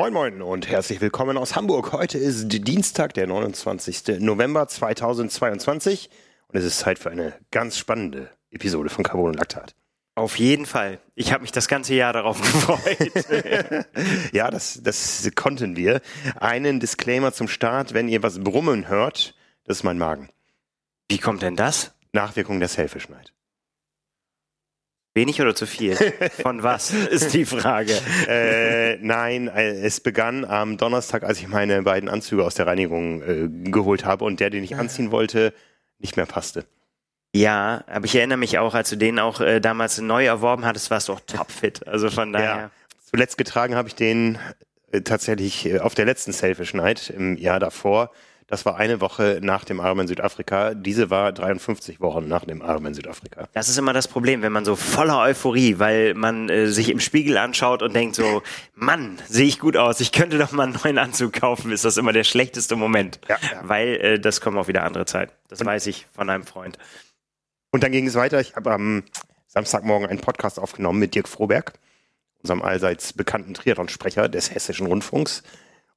Moin Moin und herzlich willkommen aus Hamburg. Heute ist Dienstag, der 29. November 2022 und es ist Zeit für eine ganz spannende Episode von Carbon und Laktat. Auf jeden Fall. Ich habe mich das ganze Jahr darauf gefreut. ja, das, das konnten wir. Einen Disclaimer zum Start, wenn ihr was brummen hört, das ist mein Magen. Wie kommt denn das? Nachwirkung der Selfish Night. Wenig oder zu viel? Von was ist die Frage? äh, nein, äh, es begann am Donnerstag, als ich meine beiden Anzüge aus der Reinigung äh, geholt habe und der, den ich anziehen wollte, nicht mehr passte. Ja, aber ich erinnere mich auch, als du den auch äh, damals neu erworben hattest, warst du auch topfit. Also von daher. Ja. Zuletzt getragen habe ich den äh, tatsächlich äh, auf der letzten Selfish Night im Jahr davor. Das war eine Woche nach dem Arm in Südafrika. Diese war 53 Wochen nach dem Arm in Südafrika. Das ist immer das Problem, wenn man so voller Euphorie, weil man äh, sich im Spiegel anschaut und denkt so, Mann, sehe ich gut aus, ich könnte doch mal einen neuen Anzug kaufen, ist das immer der schlechteste Moment. Ja, ja. Weil äh, das kommen auch wieder andere Zeiten. Das und, weiß ich von einem Freund. Und dann ging es weiter. Ich habe am Samstagmorgen einen Podcast aufgenommen mit Dirk Froberg, unserem allseits bekannten Triathlon-Sprecher des Hessischen Rundfunks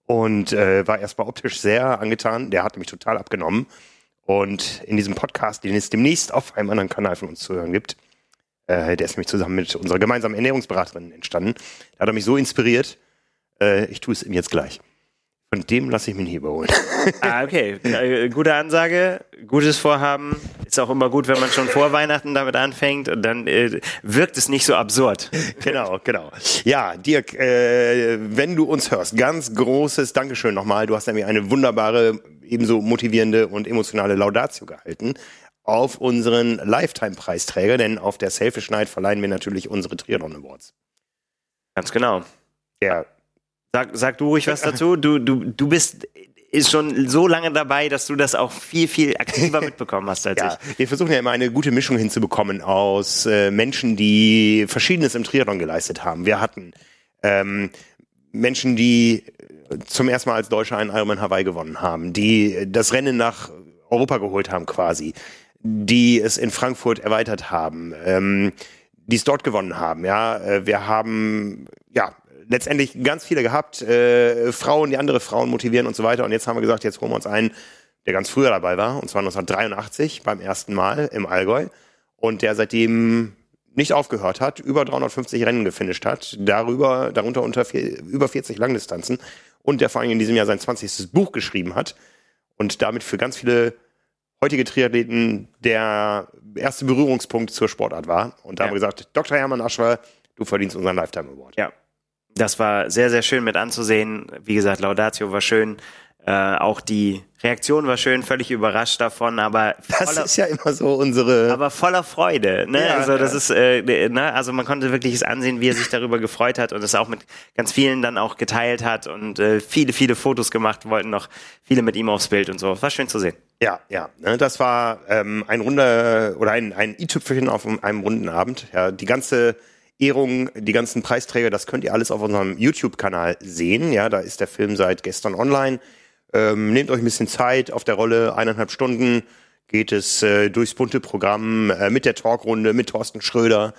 und äh, war erstmal optisch sehr angetan. Der hat mich total abgenommen. Und in diesem Podcast, den es demnächst auf einem anderen Kanal von uns zu hören gibt, äh, der ist nämlich zusammen mit unserer gemeinsamen Ernährungsberaterin entstanden. Da hat er mich so inspiriert, äh, ich tue es ihm jetzt gleich. Von dem lasse ich mich nicht überholen. Ah, okay. Äh, gute Ansage, gutes Vorhaben. Ist auch immer gut, wenn man schon vor Weihnachten damit anfängt und dann äh, wirkt es nicht so absurd. Genau, genau. Ja, Dirk, äh, wenn du uns hörst, ganz großes Dankeschön nochmal. Du hast nämlich eine wunderbare, ebenso motivierende und emotionale Laudatio gehalten auf unseren Lifetime-Preisträger, denn auf der Selfish Night verleihen wir natürlich unsere Triathlon Awards. Ganz genau. Der Sag, sag du ruhig was dazu. Du, du, du bist ist schon so lange dabei, dass du das auch viel, viel aktiver mitbekommen hast als ja, ich. Wir versuchen ja immer eine gute Mischung hinzubekommen aus äh, Menschen, die Verschiedenes im Triathlon geleistet haben. Wir hatten ähm, Menschen, die zum ersten Mal als Deutscher einen Ironman Hawaii gewonnen haben, die das Rennen nach Europa geholt haben quasi, die es in Frankfurt erweitert haben, ähm, die es dort gewonnen haben. Ja, äh, wir haben ja letztendlich ganz viele gehabt, äh, Frauen, die andere Frauen motivieren und so weiter. Und jetzt haben wir gesagt, jetzt holen wir uns einen, der ganz früher dabei war, und zwar 1983 beim ersten Mal im Allgäu und der seitdem nicht aufgehört hat, über 350 Rennen gefinisht hat, darüber, darunter unter vier, über 40 Langdistanzen und der vor allem in diesem Jahr sein 20. Buch geschrieben hat und damit für ganz viele heutige Triathleten der erste Berührungspunkt zur Sportart war. Und da ja. haben wir gesagt, Dr. Hermann Aschwer, du verdienst unseren Lifetime Award. Ja, das war sehr, sehr schön mit anzusehen. Wie gesagt, Laudatio war schön. Äh, auch die Reaktion war schön, völlig überrascht davon, aber das ist ja immer so unsere, aber voller Freude. Ne? Ja, also das ja. ist, äh, ne? also man konnte wirklich es ansehen, wie er sich darüber gefreut hat und es auch mit ganz vielen dann auch geteilt hat und äh, viele, viele Fotos gemacht, wollten noch viele mit ihm aufs Bild und so. War schön zu sehen. Ja, ja. Ne? Das war ähm, ein runder oder ein, ein i-Tüpfelchen auf einem runden Abend. Ja, die ganze Ehrungen, die ganzen Preisträger, das könnt ihr alles auf unserem YouTube-Kanal sehen. Ja, da ist der Film seit gestern online. Ähm, nehmt euch ein bisschen Zeit auf der Rolle, eineinhalb Stunden geht es äh, durchs bunte Programm äh, mit der Talkrunde, mit Thorsten Schröder,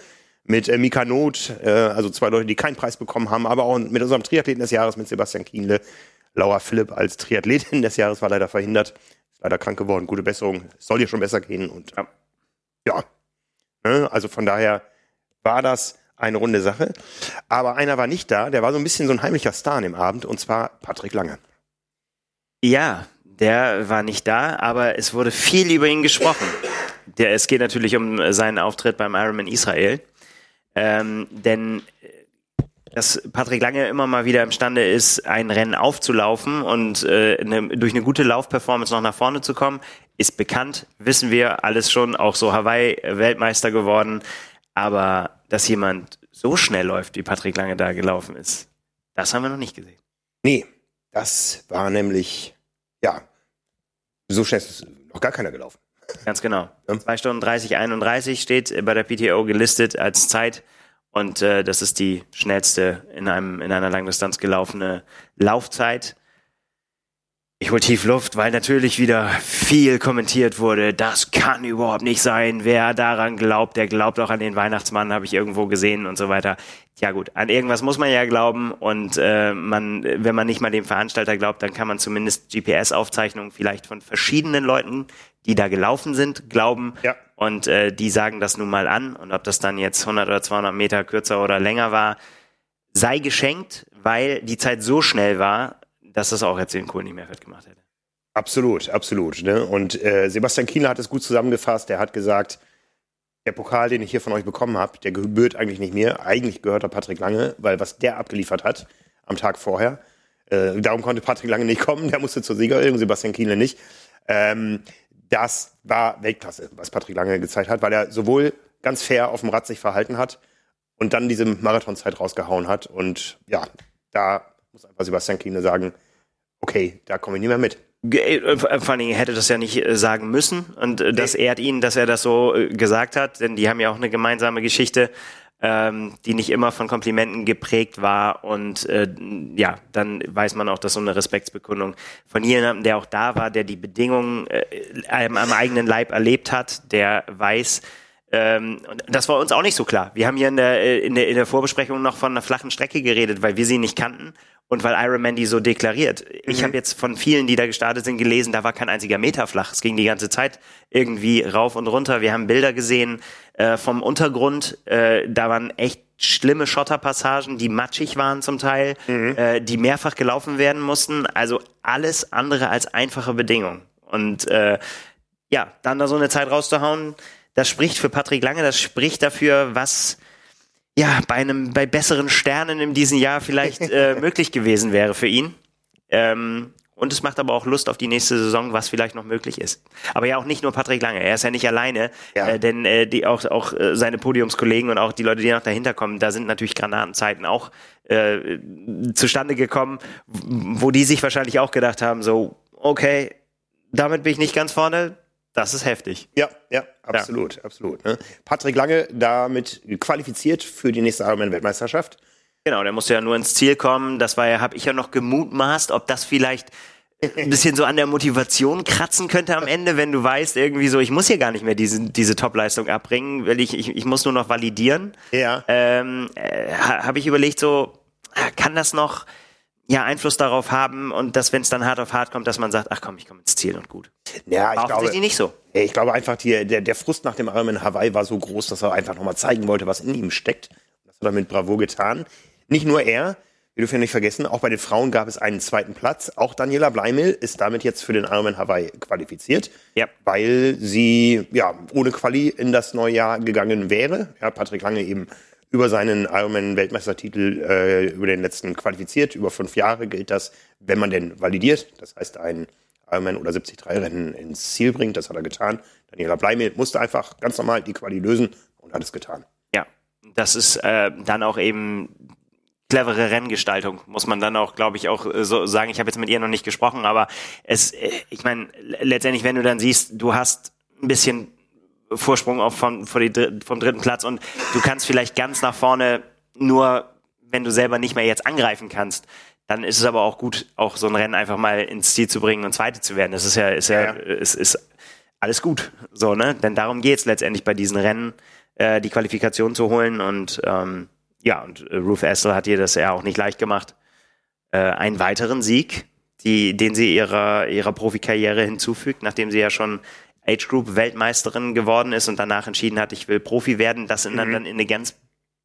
mit äh, Mika Not, äh, also zwei Leute, die keinen Preis bekommen haben, aber auch mit unserem Triathleten des Jahres, mit Sebastian Kienle. Laura Philipp als Triathletin des Jahres war leider verhindert, ist leider krank geworden. Gute Besserung, soll dir schon besser gehen und ja, ja. Ne, also von daher war das eine runde Sache. Aber einer war nicht da, der war so ein bisschen so ein heimlicher Star an dem Abend, und zwar Patrick Lange. Ja, der war nicht da, aber es wurde viel über ihn gesprochen. Der, es geht natürlich um seinen Auftritt beim Ironman Israel. Ähm, denn dass Patrick Lange immer mal wieder imstande ist, ein Rennen aufzulaufen und äh, eine, durch eine gute Laufperformance noch nach vorne zu kommen, ist bekannt, wissen wir alles schon, auch so Hawaii Weltmeister geworden. Aber dass jemand so schnell läuft, wie Patrick Lange da gelaufen ist, das haben wir noch nicht gesehen. Nee, das war nämlich, ja, so schnell ist noch gar keiner gelaufen. Ganz genau. Ja. 2 Stunden 30, 31 steht bei der PTO gelistet als Zeit. Und äh, das ist die schnellste in, einem, in einer Langdistanz gelaufene Laufzeit. Ich hol tief Luft, weil natürlich wieder viel kommentiert wurde. Das kann überhaupt nicht sein. Wer daran glaubt, der glaubt auch an den Weihnachtsmann, habe ich irgendwo gesehen und so weiter. Ja gut, an irgendwas muss man ja glauben und äh, man, wenn man nicht mal dem Veranstalter glaubt, dann kann man zumindest GPS-Aufzeichnungen vielleicht von verschiedenen Leuten, die da gelaufen sind, glauben. Ja. Und äh, die sagen das nun mal an. Und ob das dann jetzt 100 oder 200 Meter kürzer oder länger war, sei geschenkt, weil die Zeit so schnell war, dass das auch jetzt den Kohl nicht mehr fett gemacht hätte. Absolut, absolut. Ne? Und äh, Sebastian Kienler hat es gut zusammengefasst. Er hat gesagt, der Pokal, den ich hier von euch bekommen habe, der gebührt eigentlich nicht mir. Eigentlich gehört er Patrick Lange, weil was der abgeliefert hat am Tag vorher, äh, darum konnte Patrick Lange nicht kommen. Der musste zur Siegerehrung, Sebastian Kienle nicht. Ähm, das war Weltklasse, was Patrick Lange gezeigt hat, weil er sowohl ganz fair auf dem Rad sich verhalten hat und dann diese Marathonzeit rausgehauen hat. Und ja, da muss einfach Sebastian Kienle sagen, okay, da komme ich nicht mehr mit. Äh, vor allen Dingen hätte das ja nicht äh, sagen müssen. Und äh, das ehrt ihn, dass er das so gesagt hat, denn die haben ja auch eine gemeinsame Geschichte, ähm, die nicht immer von Komplimenten geprägt war. Und äh, ja, dann weiß man auch, dass so eine Respektsbekundung von jemandem, der auch da war, der die Bedingungen äh, am, am eigenen Leib erlebt hat, der weiß, ähm, und das war uns auch nicht so klar. Wir haben hier in der, in, der, in der Vorbesprechung noch von einer flachen Strecke geredet, weil wir sie nicht kannten und weil Iron Man die so deklariert. Ich mhm. habe jetzt von vielen, die da gestartet sind, gelesen, da war kein einziger Meter flach. Es ging die ganze Zeit irgendwie rauf und runter. Wir haben Bilder gesehen äh, vom Untergrund. Äh, da waren echt schlimme Schotterpassagen, die matschig waren zum Teil, mhm. äh, die mehrfach gelaufen werden mussten. Also alles andere als einfache Bedingungen. Und äh, ja, dann da so eine Zeit rauszuhauen, das spricht für Patrick Lange, das spricht dafür, was ja, bei einem, bei besseren Sternen in diesem Jahr vielleicht äh, möglich gewesen wäre für ihn. Ähm, und es macht aber auch Lust auf die nächste Saison, was vielleicht noch möglich ist. Aber ja auch nicht nur Patrick Lange, er ist ja nicht alleine, ja. Äh, denn äh, die auch, auch äh, seine Podiumskollegen und auch die Leute, die noch dahinter kommen, da sind natürlich Granatenzeiten auch äh, zustande gekommen, wo die sich wahrscheinlich auch gedacht haben, so, okay, damit bin ich nicht ganz vorne, das ist heftig. Ja, ja, absolut, ja. absolut. Ne? Patrick Lange damit qualifiziert für die nächste Ironman-Weltmeisterschaft. Genau, der musste ja nur ins Ziel kommen. Das war ja, habe ich ja noch gemutmaßt, ob das vielleicht ein bisschen so an der Motivation kratzen könnte am Ende, wenn du weißt, irgendwie so, ich muss hier gar nicht mehr diese, diese Top-Leistung abbringen, weil ich, ich, ich muss nur noch validieren. Ja. Ähm, äh, habe ich überlegt, so, kann das noch ja Einfluss darauf haben und dass, wenn es dann hart auf hart kommt, dass man sagt, ach komm, ich komme ins Ziel und gut. Ja, ich war glaube nicht so. Ich glaube einfach, die, der, der Frust nach dem Ironman Hawaii war so groß, dass er einfach nochmal zeigen wollte, was in ihm steckt. Das hat er mit Bravo getan. Nicht nur er, wir dürfen ja nicht vergessen, auch bei den Frauen gab es einen zweiten Platz. Auch Daniela Bleimel ist damit jetzt für den Ironman Hawaii qualifiziert, ja. weil sie ja ohne Quali in das neue Jahr gegangen wäre. Ja, Patrick Lange eben über seinen Ironman-Weltmeistertitel äh, über den letzten qualifiziert. Über fünf Jahre gilt das, wenn man denn validiert. Das heißt, ein Ironman oder 73-Rennen ins Ziel bringt. Das hat er getan. Daniela Bleimel musste einfach ganz normal die Quali lösen und hat es getan. Ja, das ist äh, dann auch eben clevere Renngestaltung, muss man dann auch, glaube ich, auch äh, so sagen. Ich habe jetzt mit ihr noch nicht gesprochen, aber es, äh, ich meine, letztendlich, wenn du dann siehst, du hast ein bisschen Vorsprung auf von die, vom dritten Platz und du kannst vielleicht ganz nach vorne nur, wenn du selber nicht mehr jetzt angreifen kannst, dann ist es aber auch gut, auch so ein Rennen einfach mal ins Ziel zu bringen und Zweite zu werden. Das ist ja, ist ja, ja. Ist, ist alles gut, so ne? Denn darum geht's letztendlich bei diesen Rennen, äh, die Qualifikation zu holen und ähm, ja und äh, Ruth Essel hat ihr das ja auch nicht leicht gemacht. Äh, einen weiteren Sieg, die, den sie ihrer ihrer Profikarriere hinzufügt, nachdem sie ja schon Age Group Weltmeisterin geworden ist und danach entschieden hat, ich will Profi werden, das in, mhm. dann in eine ganz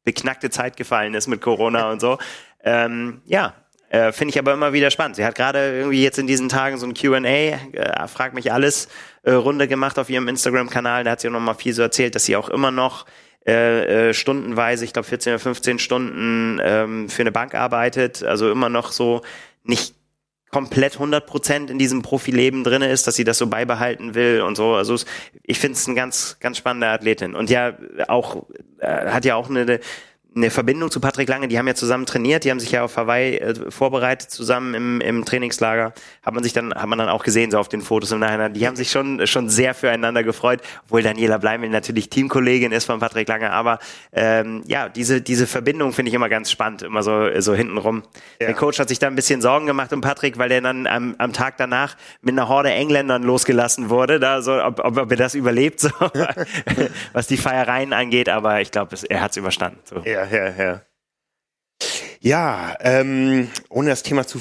beknackte Zeit gefallen ist mit Corona und so. Ähm, ja, äh, finde ich aber immer wieder spannend. Sie hat gerade irgendwie jetzt in diesen Tagen so ein Q&A, äh, frag mich alles, äh, Runde gemacht auf ihrem Instagram-Kanal. Da hat sie auch noch mal viel so erzählt, dass sie auch immer noch äh, äh, stundenweise, ich glaube 14 oder 15 Stunden ähm, für eine Bank arbeitet. Also immer noch so nicht komplett 100% in diesem Profileben drinne ist, dass sie das so beibehalten will und so. Also ich finde es eine ganz, ganz spannende Athletin. Und ja, auch, äh, hat ja auch eine, eine Verbindung zu Patrick Lange, die haben ja zusammen trainiert, die haben sich ja auf Hawaii äh, vorbereitet zusammen im, im Trainingslager. Hat man sich dann, hat man dann auch gesehen, so auf den Fotos im Nachhinein. Die haben sich schon, schon sehr füreinander gefreut, obwohl Daniela Bleimel natürlich Teamkollegin ist von Patrick Lange. Aber ähm, ja, diese, diese Verbindung finde ich immer ganz spannend, immer so, so hintenrum. Ja. Der Coach hat sich da ein bisschen Sorgen gemacht um Patrick, weil er dann am, am Tag danach mit einer Horde Engländern losgelassen wurde, da so, ob, ob, ob er das überlebt, so, was die Feiereien angeht. Aber ich glaube, er hat es überstanden. So. Ja, ja, ja. Ja, ähm, ohne das Thema zu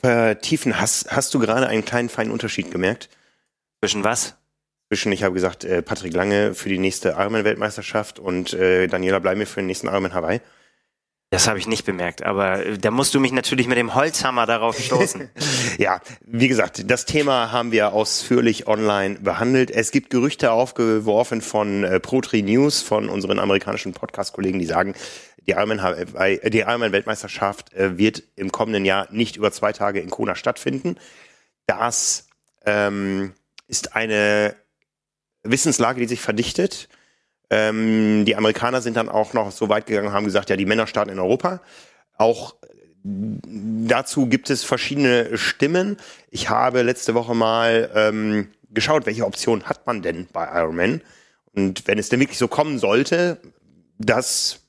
vertiefen, hast, hast du gerade einen kleinen feinen Unterschied gemerkt? Zwischen was? Zwischen, ich habe gesagt, äh, Patrick Lange für die nächste Ironman-Weltmeisterschaft und äh, Daniela Bleime für den nächsten Ironman Hawaii. Das habe ich nicht bemerkt, aber äh, da musst du mich natürlich mit dem Holzhammer darauf stoßen. ja, wie gesagt, das Thema haben wir ausführlich online behandelt. Es gibt Gerüchte aufgeworfen von äh, Pro3 News, von unseren amerikanischen Podcast-Kollegen, die sagen, die Ironman-Weltmeisterschaft äh, wird im kommenden Jahr nicht über zwei Tage in Kona stattfinden. Das ähm, ist eine Wissenslage, die sich verdichtet. Ähm, die Amerikaner sind dann auch noch so weit gegangen, haben gesagt, ja, die Männer starten in Europa. Auch dazu gibt es verschiedene Stimmen. Ich habe letzte Woche mal ähm, geschaut, welche Optionen hat man denn bei Ironman. Und wenn es denn wirklich so kommen sollte, dass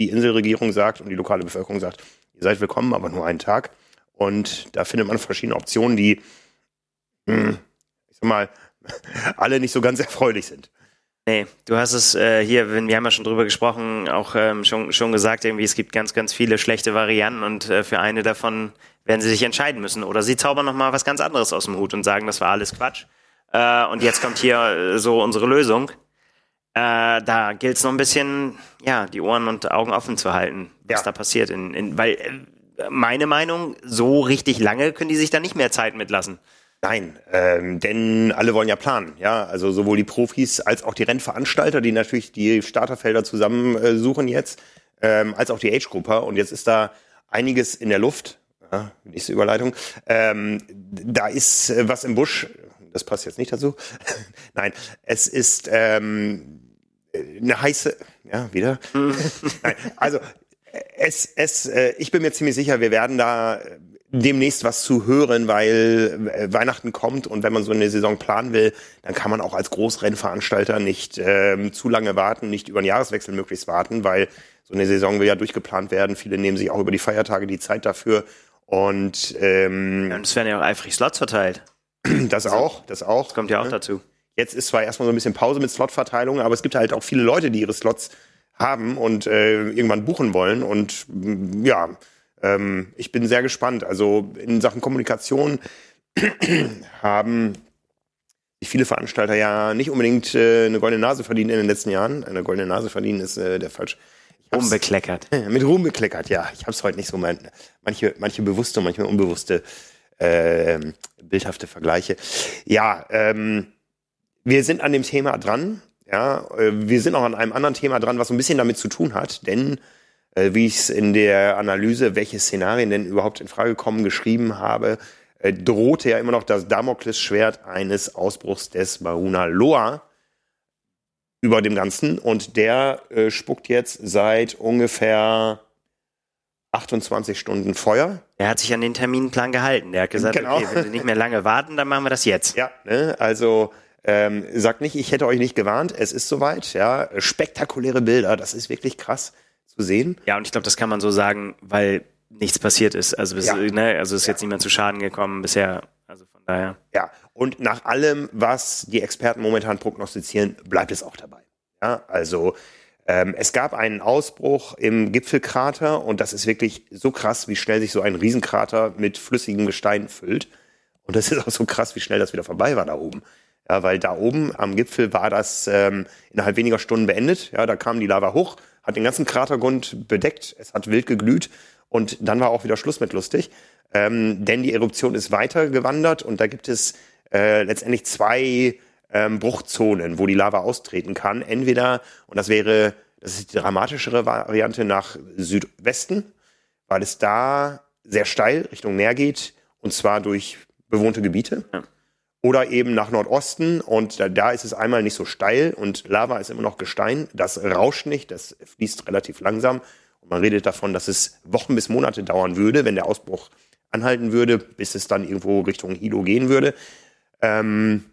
die Inselregierung sagt und die lokale Bevölkerung sagt, ihr seid willkommen, aber nur einen Tag. Und da findet man verschiedene Optionen, die, hm, ich sag mal, alle nicht so ganz erfreulich sind. Nee, du hast es äh, hier, wir haben ja schon drüber gesprochen, auch ähm, schon, schon gesagt, irgendwie, es gibt ganz, ganz viele schlechte Varianten und äh, für eine davon werden sie sich entscheiden müssen. Oder sie zaubern nochmal was ganz anderes aus dem Hut und sagen, das war alles Quatsch. Äh, und jetzt kommt hier äh, so unsere Lösung. Äh, da gilt es noch ein bisschen, ja, die Ohren und Augen offen zu halten, was ja. da passiert. In, in, weil äh, meine Meinung, so richtig lange können die sich da nicht mehr Zeit mitlassen. Nein, ähm, denn alle wollen ja planen, ja. Also sowohl die Profis als auch die Rennveranstalter, die natürlich die Starterfelder zusammensuchen äh, jetzt, ähm, als auch die Age-Grupper. Und jetzt ist da einiges in der Luft. Ja, nächste Überleitung. Ähm, da ist äh, was im Busch. Das passt jetzt nicht dazu. Nein, es ist ähm, eine heiße. Ja, wieder. Nein, also es, es, äh, ich bin mir ziemlich sicher, wir werden da demnächst was zu hören, weil äh, Weihnachten kommt und wenn man so eine Saison planen will, dann kann man auch als Großrennveranstalter nicht ähm, zu lange warten, nicht über den Jahreswechsel möglichst warten, weil so eine Saison will ja durchgeplant werden. Viele nehmen sich auch über die Feiertage die Zeit dafür und ähm, ja, und es werden ja auch eifrig Slots verteilt. Das also, auch, das auch. Das kommt ja auch ne? dazu. Jetzt ist zwar erstmal so ein bisschen Pause mit Slotverteilung, aber es gibt halt auch viele Leute, die ihre Slots haben und äh, irgendwann buchen wollen und ja, ähm, ich bin sehr gespannt. Also in Sachen Kommunikation haben viele Veranstalter ja nicht unbedingt äh, eine goldene Nase verdient in den letzten Jahren. Eine goldene Nase verdienen ist äh, der falsch. Ruhm bekleckert. Mit Ruhm bekleckert, ja. Ich habe es heute nicht so. Mein, manche, manche bewusste und manchmal unbewusste äh, bildhafte Vergleiche. Ja, ähm, wir sind an dem Thema dran. Ja, äh, wir sind auch an einem anderen Thema dran, was so ein bisschen damit zu tun hat, denn wie ich es in der Analyse, welche Szenarien denn überhaupt in Frage kommen, geschrieben habe, äh, drohte ja immer noch das Damoklesschwert eines Ausbruchs des Mauna Loa über dem Ganzen. Und der äh, spuckt jetzt seit ungefähr 28 Stunden Feuer. Er hat sich an den Terminplan gehalten. Der hat gesagt, genau. okay, wenn Sie nicht mehr lange warten, dann machen wir das jetzt. Ja, ne? also ähm, sagt nicht, ich hätte euch nicht gewarnt, es ist soweit. Ja, spektakuläre Bilder, das ist wirklich krass zu sehen. Ja, und ich glaube, das kann man so sagen, weil nichts passiert ist. Also, bis, ja. ne, also ist jetzt niemand zu Schaden gekommen bisher. Also von daher. Ja, und nach allem, was die Experten momentan prognostizieren, bleibt es auch dabei. Ja, also ähm, es gab einen Ausbruch im Gipfelkrater und das ist wirklich so krass, wie schnell sich so ein Riesenkrater mit flüssigem Gestein füllt. Und das ist auch so krass, wie schnell das wieder vorbei war da oben. Ja, weil da oben am Gipfel war das ähm, innerhalb weniger Stunden beendet. Ja, da kam die Lava hoch, hat den ganzen Kratergrund bedeckt, es hat wild geglüht und dann war auch wieder Schluss mit lustig. Ähm, denn die Eruption ist weiter gewandert und da gibt es äh, letztendlich zwei ähm, Bruchzonen, wo die Lava austreten kann. Entweder, und das wäre, das ist die dramatischere Variante nach Südwesten, weil es da sehr steil Richtung Meer geht und zwar durch bewohnte Gebiete. Ja. Oder eben nach Nordosten und da, da ist es einmal nicht so steil und Lava ist immer noch Gestein. Das rauscht nicht, das fließt relativ langsam. Und man redet davon, dass es Wochen bis Monate dauern würde, wenn der Ausbruch anhalten würde, bis es dann irgendwo Richtung Hilo gehen würde. Ähm,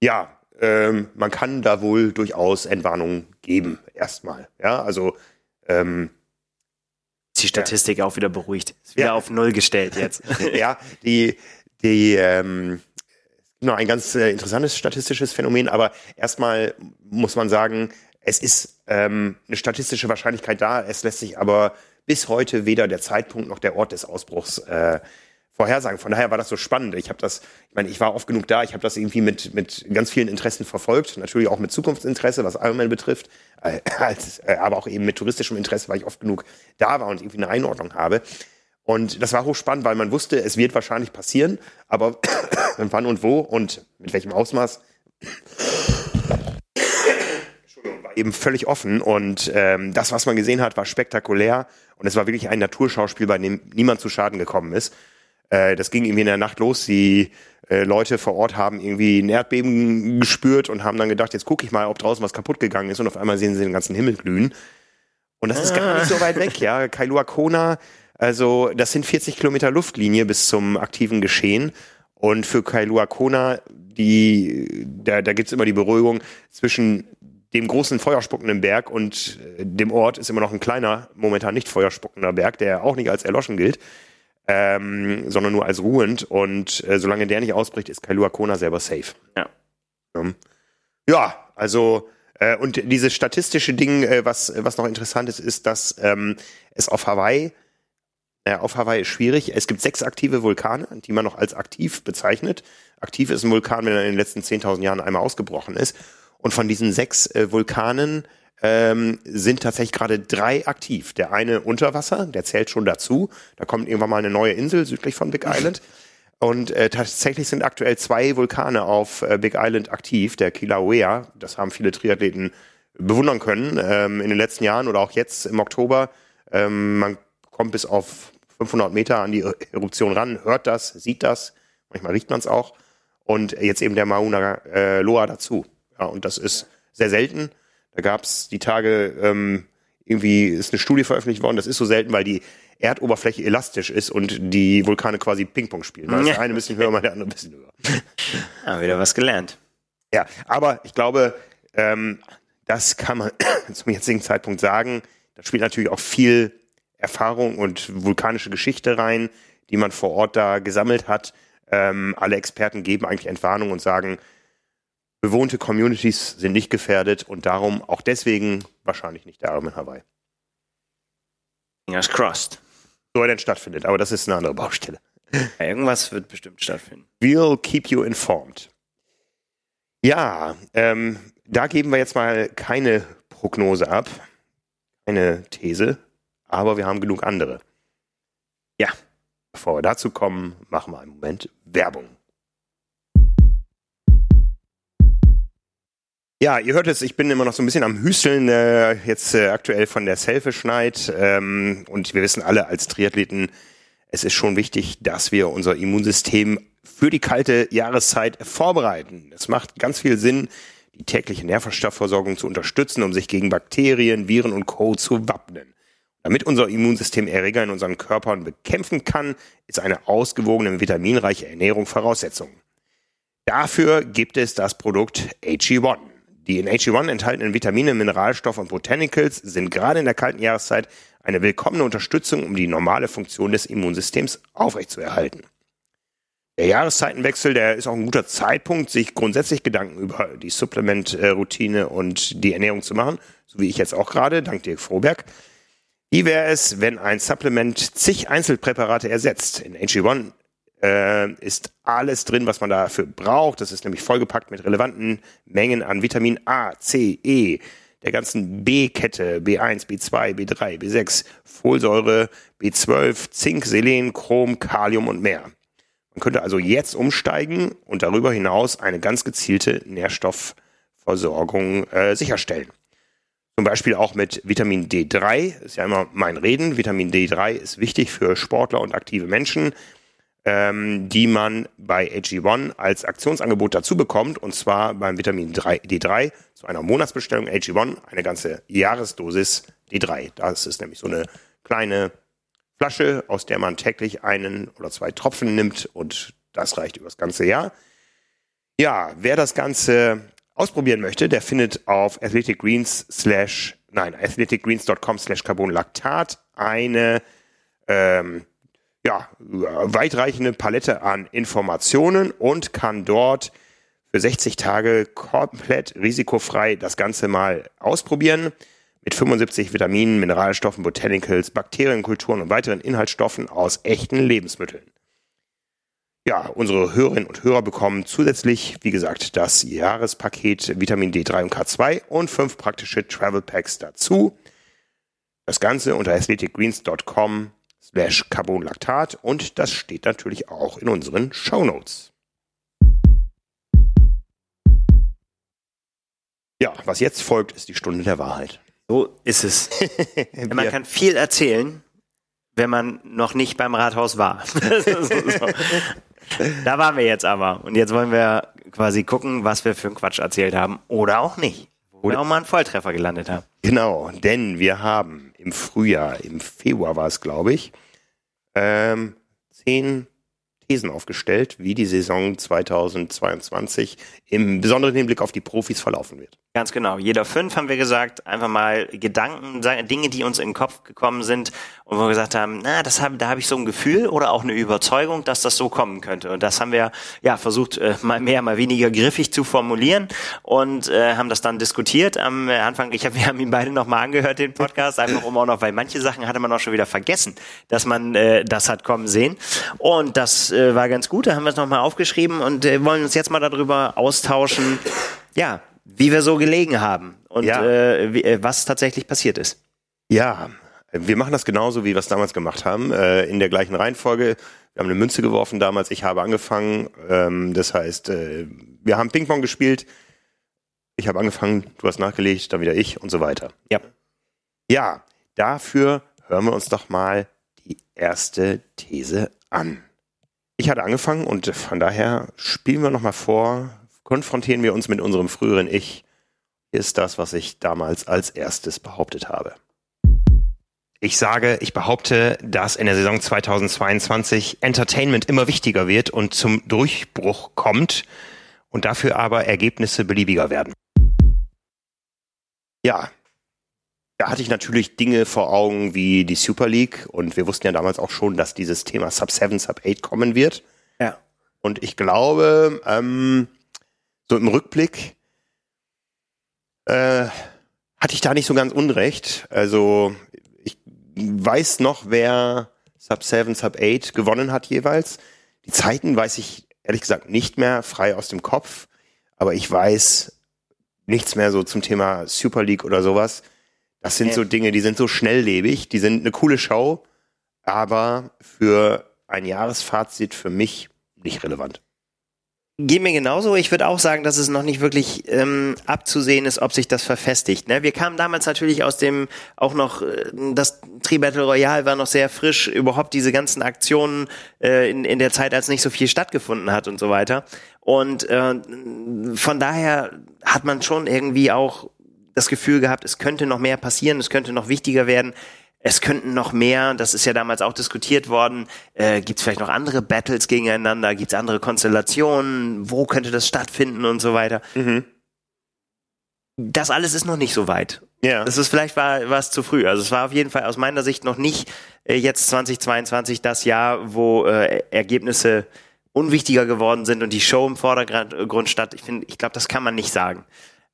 ja, ähm, man kann da wohl durchaus Entwarnungen geben, erstmal. Ja, also ähm, ist die Statistik ja. auch wieder beruhigt. Ist wieder ja. auf Null gestellt jetzt. ja, die, die ähm, noch ein ganz äh, interessantes statistisches Phänomen, aber erstmal muss man sagen, es ist ähm, eine statistische Wahrscheinlichkeit da, es lässt sich aber bis heute weder der Zeitpunkt noch der Ort des Ausbruchs äh, vorhersagen. Von daher war das so spannend. Ich habe das, ich meine, ich war oft genug da, ich habe das irgendwie mit, mit ganz vielen Interessen verfolgt, natürlich auch mit Zukunftsinteresse, was Ironman betrifft, äh, als, äh, aber auch eben mit touristischem Interesse, weil ich oft genug da war und irgendwie eine Einordnung habe. Und das war hochspannend, weil man wusste, es wird wahrscheinlich passieren, aber wann und wo und mit welchem Ausmaß war eben völlig offen. Und ähm, das, was man gesehen hat, war spektakulär. Und es war wirklich ein Naturschauspiel, bei dem niemand zu Schaden gekommen ist. Äh, das ging irgendwie in der Nacht los. Die äh, Leute vor Ort haben irgendwie ein Erdbeben gespürt und haben dann gedacht, jetzt gucke ich mal, ob draußen was kaputt gegangen ist. Und auf einmal sehen sie den ganzen Himmel glühen. Und das ist gar nicht so weit weg, ja. Kailua Kona also das sind 40 Kilometer Luftlinie bis zum aktiven Geschehen. Und für Kailua Kona, die, da, da gibt's immer die Beruhigung zwischen dem großen feuerspuckenden Berg und äh, dem Ort ist immer noch ein kleiner, momentan nicht feuerspuckender Berg, der auch nicht als erloschen gilt, ähm, sondern nur als ruhend. Und äh, solange der nicht ausbricht, ist Kailua Kona selber safe. Ja. Ja, also äh, und dieses statistische Ding, äh, was, was noch interessant ist, ist, dass ähm, es auf Hawaii naja, äh, auf Hawaii ist schwierig. Es gibt sechs aktive Vulkane, die man noch als aktiv bezeichnet. Aktiv ist ein Vulkan, wenn er in den letzten 10.000 Jahren einmal ausgebrochen ist. Und von diesen sechs äh, Vulkanen ähm, sind tatsächlich gerade drei aktiv. Der eine unter Wasser, der zählt schon dazu. Da kommt irgendwann mal eine neue Insel südlich von Big Island. Und äh, tatsächlich sind aktuell zwei Vulkane auf äh, Big Island aktiv. Der Kilauea, das haben viele Triathleten bewundern können ähm, in den letzten Jahren oder auch jetzt im Oktober. Ähm, man kommt bis auf 500 Meter an die Eruption ran, hört das, sieht das, manchmal riecht man es auch. Und jetzt eben der Mauna äh, Loa dazu. Ja, und das ist sehr selten. Da gab es die Tage, ähm, irgendwie ist eine Studie veröffentlicht worden, das ist so selten, weil die Erdoberfläche elastisch ist und die Vulkane quasi Ping-Pong spielen. Da ist der eine ein bisschen höher, mal der andere ein bisschen höher. Ja, wieder was gelernt. Ja, aber ich glaube, ähm, das kann man zum jetzigen Zeitpunkt sagen. Da spielt natürlich auch viel Erfahrung und vulkanische Geschichte rein, die man vor Ort da gesammelt hat. Ähm, alle Experten geben eigentlich Entwarnung und sagen, bewohnte Communities sind nicht gefährdet und darum auch deswegen wahrscheinlich nicht der Arm in Hawaii. Fingers crossed. So er denn stattfindet, aber das ist eine andere Baustelle. Ja, irgendwas wird bestimmt stattfinden. We'll keep you informed. Ja, ähm, da geben wir jetzt mal keine Prognose ab, keine These, aber wir haben genug andere. Ja, bevor wir dazu kommen, machen wir einen Moment Werbung. Ja, ihr hört es, ich bin immer noch so ein bisschen am Hüsteln, äh, jetzt äh, aktuell von der Selfish Night. Ähm, und wir wissen alle als Triathleten, es ist schon wichtig, dass wir unser Immunsystem für die kalte Jahreszeit vorbereiten. Es macht ganz viel Sinn, die tägliche Nährstoffversorgung zu unterstützen, um sich gegen Bakterien, Viren und Co. zu wappnen. Damit unser Immunsystem Erreger in unseren Körpern bekämpfen kann, ist eine ausgewogene, vitaminreiche Ernährung Voraussetzung. Dafür gibt es das Produkt AG1. Die in AG1 enthaltenen Vitamine, Mineralstoffe und Botanicals sind gerade in der kalten Jahreszeit eine willkommene Unterstützung, um die normale Funktion des Immunsystems aufrechtzuerhalten. Der Jahreszeitenwechsel, der ist auch ein guter Zeitpunkt, sich grundsätzlich Gedanken über die Supplement-Routine und die Ernährung zu machen, so wie ich jetzt auch gerade, dank Dirk Froberg. Wie wäre es, wenn ein Supplement zig Einzelpräparate ersetzt? In AG1 äh, ist alles drin, was man dafür braucht. Das ist nämlich vollgepackt mit relevanten Mengen an Vitamin A, C, E, der ganzen B-Kette, B1, B2, B3, B6, Folsäure, B12, Zink, Selen, Chrom, Kalium und mehr. Man könnte also jetzt umsteigen und darüber hinaus eine ganz gezielte Nährstoffversorgung äh, sicherstellen. Zum Beispiel auch mit Vitamin D3, ist ja immer mein Reden. Vitamin D3 ist wichtig für Sportler und aktive Menschen. ähm, die man bei AG1 als Aktionsangebot dazu bekommt, und zwar beim Vitamin 3, D3 zu einer Monatsbestellung AG1 eine ganze Jahresdosis D3. Das ist nämlich so eine kleine Flasche, aus der man täglich einen oder zwei Tropfen nimmt und das reicht über das ganze Jahr. Ja, wer das Ganze ausprobieren möchte, der findet auf athleticgreens slash, nein, athleticgreens.com slash carbonlactat eine ähm, ja, weitreichende Palette an Informationen und kann dort für 60 Tage komplett risikofrei das Ganze mal ausprobieren. Mit 75 Vitaminen, Mineralstoffen, Botanicals, Bakterienkulturen und weiteren Inhaltsstoffen aus echten Lebensmitteln. Ja, unsere Hörerinnen und Hörer bekommen zusätzlich, wie gesagt, das Jahrespaket Vitamin D3 und K2 und fünf praktische Travel Packs dazu. Das Ganze unter athleticgreens.com slash Carbonlaktat und das steht natürlich auch in unseren Show Notes. Ja, was jetzt folgt, ist die Stunde der Wahrheit. So ist es. man kann viel erzählen, wenn man noch nicht beim Rathaus war. Da waren wir jetzt aber. Und jetzt wollen wir quasi gucken, was wir für einen Quatsch erzählt haben. Oder auch nicht. Wo Oder wir auch mal einen Volltreffer gelandet haben. Genau, denn wir haben im Frühjahr, im Februar war es, glaube ich, ähm, zehn Thesen aufgestellt, wie die Saison 2022 im besonderen Hinblick auf die Profis verlaufen wird. Ganz genau. Jeder fünf haben wir gesagt, einfach mal Gedanken, Dinge, die uns in den Kopf gekommen sind und wo wir gesagt haben, na, das haben, da habe ich so ein Gefühl oder auch eine Überzeugung, dass das so kommen könnte. Und das haben wir ja versucht, äh, mal mehr, mal weniger griffig zu formulieren und äh, haben das dann diskutiert am Anfang. Ich hab, wir haben ihn beide nochmal angehört, den Podcast, einfach um auch noch, weil manche Sachen hatte man auch schon wieder vergessen, dass man äh, das hat kommen sehen. Und das äh, war ganz gut. Da haben wir es nochmal aufgeschrieben und äh, wollen uns jetzt mal darüber austauschen. Ja, wie wir so gelegen haben und ja. äh, wie, äh, was tatsächlich passiert ist. Ja, wir machen das genauso, wie wir es damals gemacht haben, äh, in der gleichen Reihenfolge. Wir haben eine Münze geworfen damals, ich habe angefangen. Ähm, das heißt, äh, wir haben Ping-Pong gespielt. Ich habe angefangen, du hast nachgelegt, dann wieder ich und so weiter. Ja. Ja, dafür hören wir uns doch mal die erste These an. Ich hatte angefangen und von daher spielen wir nochmal vor, konfrontieren wir uns mit unserem früheren Ich, ist das, was ich damals als erstes behauptet habe. Ich sage, ich behaupte, dass in der Saison 2022 Entertainment immer wichtiger wird und zum Durchbruch kommt und dafür aber Ergebnisse beliebiger werden. Ja, da hatte ich natürlich Dinge vor Augen wie die Super League und wir wussten ja damals auch schon, dass dieses Thema Sub 7, Sub 8 kommen wird. Ja. Und ich glaube, ähm, so im Rückblick äh, hatte ich da nicht so ganz unrecht. Also ich weiß noch, wer Sub 7, Sub 8 gewonnen hat jeweils. Die Zeiten weiß ich ehrlich gesagt nicht mehr frei aus dem Kopf, aber ich weiß nichts mehr so zum Thema Super League oder sowas. Das sind so Dinge, die sind so schnelllebig, die sind eine coole Show, aber für ein Jahresfazit für mich nicht relevant. Geht mir genauso. Ich würde auch sagen, dass es noch nicht wirklich ähm, abzusehen ist, ob sich das verfestigt. Ne? Wir kamen damals natürlich aus dem, auch noch, äh, das Tri-Battle Royale war noch sehr frisch, überhaupt diese ganzen Aktionen äh, in, in der Zeit, als nicht so viel stattgefunden hat und so weiter. Und äh, von daher hat man schon irgendwie auch das Gefühl gehabt, es könnte noch mehr passieren, es könnte noch wichtiger werden es könnten noch mehr, das ist ja damals auch diskutiert worden, äh, gibt es vielleicht noch andere Battles gegeneinander, gibt es andere Konstellationen, wo könnte das stattfinden und so weiter. Mhm. Das alles ist noch nicht so weit. Ja. Das ist vielleicht war, war es zu früh. Also es war auf jeden Fall aus meiner Sicht noch nicht äh, jetzt 2022 das Jahr, wo äh, Ergebnisse unwichtiger geworden sind und die Show im Vordergrund statt. Ich finde, ich glaube, das kann man nicht sagen.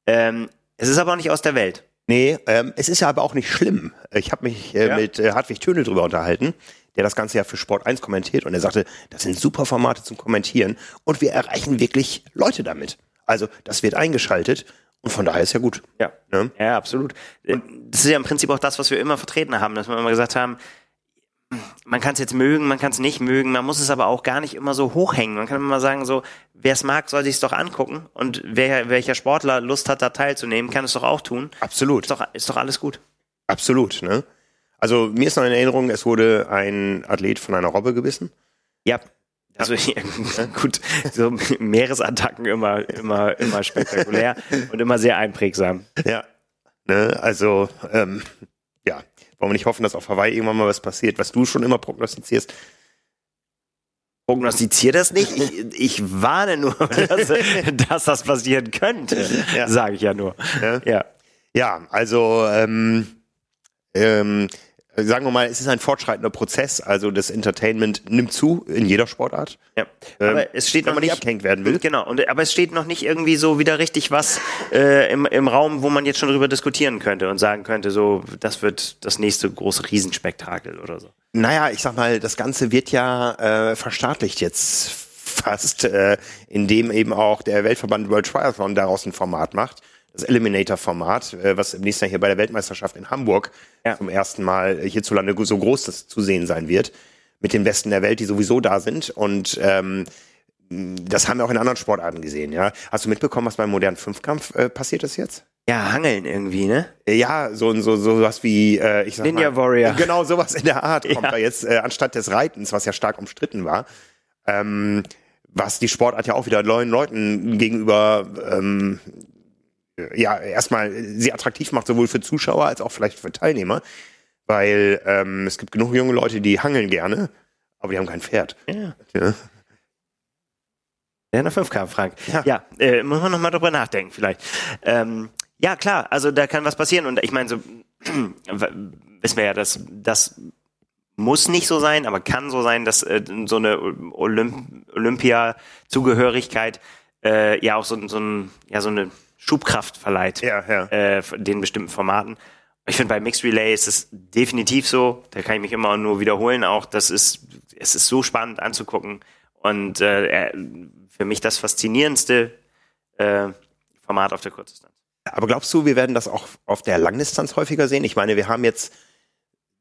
Ähm, es ist aber auch nicht aus der Welt. Nee, ähm, es ist ja aber auch nicht schlimm. Ich habe mich äh, ja. mit äh, Hartwig Töne drüber unterhalten, der das Ganze ja für Sport 1 kommentiert und er sagte, das sind super Formate zum Kommentieren und wir erreichen wirklich Leute damit. Also das wird eingeschaltet und von daher ist ja gut. Ja, ne? ja absolut. Das ist ja im Prinzip auch das, was wir immer vertreten haben, dass wir immer gesagt haben, man kann es jetzt mögen, man kann es nicht mögen, man muss es aber auch gar nicht immer so hochhängen. Man kann immer sagen, so, wer es mag, soll sich es doch angucken und wer, welcher Sportler Lust hat, da teilzunehmen, kann es doch auch tun. Absolut. Ist doch, ist doch alles gut. Absolut, ne? Also mir ist noch in Erinnerung, es wurde ein Athlet von einer Robbe gebissen. Ja. Also gut, so Meeresattacken immer, immer, immer spektakulär und immer sehr einprägsam. Ja. Ne, also, ähm, ja, wollen wir nicht hoffen, dass auf Hawaii irgendwann mal was passiert, was du schon immer prognostizierst. Prognostiziere das nicht. Ich, ich warne nur, dass, dass das passieren könnte, ja. sage ich ja nur. Ja, ja. ja also ähm, ähm, sagen wir mal, es ist ein fortschreitender Prozess. Also das Entertainment nimmt zu in jeder Sportart. Ja. Ähm, aber ähm, es steht noch nicht abgehängt werden will. Genau. Und aber es steht noch nicht irgendwie so wieder richtig was äh, im, im Raum, wo man jetzt schon drüber diskutieren könnte und sagen könnte, so das wird das nächste große Riesenspektakel oder so. Naja, ich sag mal, das Ganze wird ja äh, verstaatlicht jetzt fast, äh, indem eben auch der Weltverband World Triathlon daraus ein Format macht das Eliminator-Format, äh, was im nächsten Jahr hier bei der Weltmeisterschaft in Hamburg ja. zum ersten Mal hierzulande so groß das zu sehen sein wird, mit den Besten der Welt, die sowieso da sind. Und ähm, das haben wir auch in anderen Sportarten gesehen, ja. Hast du mitbekommen, was beim modernen Fünfkampf äh, passiert ist jetzt? Ja, Hangeln irgendwie, ne? Äh, ja, so so so was wie äh, ich sag Ninja mal, Warrior. Genau, sowas in der Art kommt ja. da jetzt äh, anstatt des Reitens, was ja stark umstritten war. Ähm, was die Sportart ja auch wieder neuen Leuten gegenüber ähm, ja erstmal sehr attraktiv macht, sowohl für Zuschauer als auch vielleicht für Teilnehmer. Weil ähm, es gibt genug junge Leute, die hangeln gerne, aber die haben kein Pferd. Ja. ja. Ja, eine 5K, Frank. Ja, ja äh, muss man nochmal drüber nachdenken, vielleicht. Ähm, ja, klar, also da kann was passieren. Und ich meine, so wissen wir ja, dass das muss nicht so sein, aber kann so sein, dass äh, so eine Olymp Olympia-Zugehörigkeit äh, ja auch so, so, ein, ja, so eine Schubkraft verleiht ja, ja. Äh, den bestimmten Formaten. Ich finde bei Mixed Relay ist es definitiv so. Da kann ich mich immer nur wiederholen. Auch das ist es ist so spannend anzugucken und äh, für mich das faszinierendste äh, Format auf der Kurzdistanz. Aber glaubst du, wir werden das auch auf der Langdistanz häufiger sehen? Ich meine, wir haben jetzt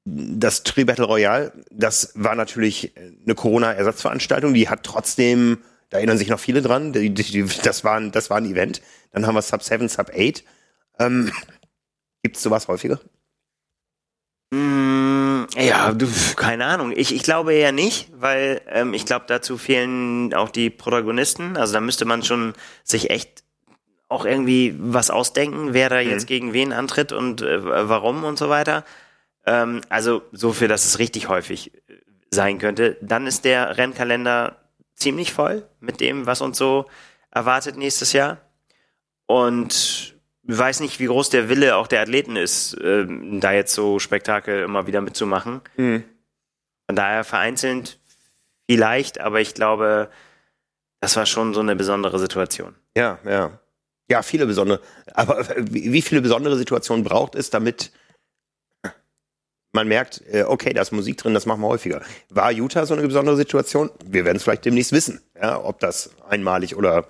das Tri Battle Royale. Das war natürlich eine Corona-Ersatzveranstaltung. Die hat trotzdem da erinnern sich noch viele dran. Die, die, das, war ein, das war ein Event. Dann haben wir Sub 7, Sub 8. Ähm, Gibt es sowas häufiger? Mm, ja, du, keine Ahnung. Ich, ich glaube eher nicht, weil ähm, ich glaube, dazu fehlen auch die Protagonisten. Also da müsste man schon sich echt auch irgendwie was ausdenken, wer da mhm. jetzt gegen wen antritt und äh, warum und so weiter. Ähm, also so viel, dass es richtig häufig sein könnte. Dann ist der Rennkalender ziemlich voll mit dem, was uns so erwartet nächstes Jahr. Und weiß nicht, wie groß der Wille auch der Athleten ist, äh, da jetzt so Spektakel immer wieder mitzumachen. Mhm. Von daher vereinzelt vielleicht, aber ich glaube, das war schon so eine besondere Situation. Ja, ja. Ja, viele besondere. Aber wie viele besondere Situationen braucht es, damit man merkt, äh, okay, da ist Musik drin, das machen wir häufiger. War Utah so eine besondere Situation? Wir werden es vielleicht demnächst wissen, ja, ob das einmalig oder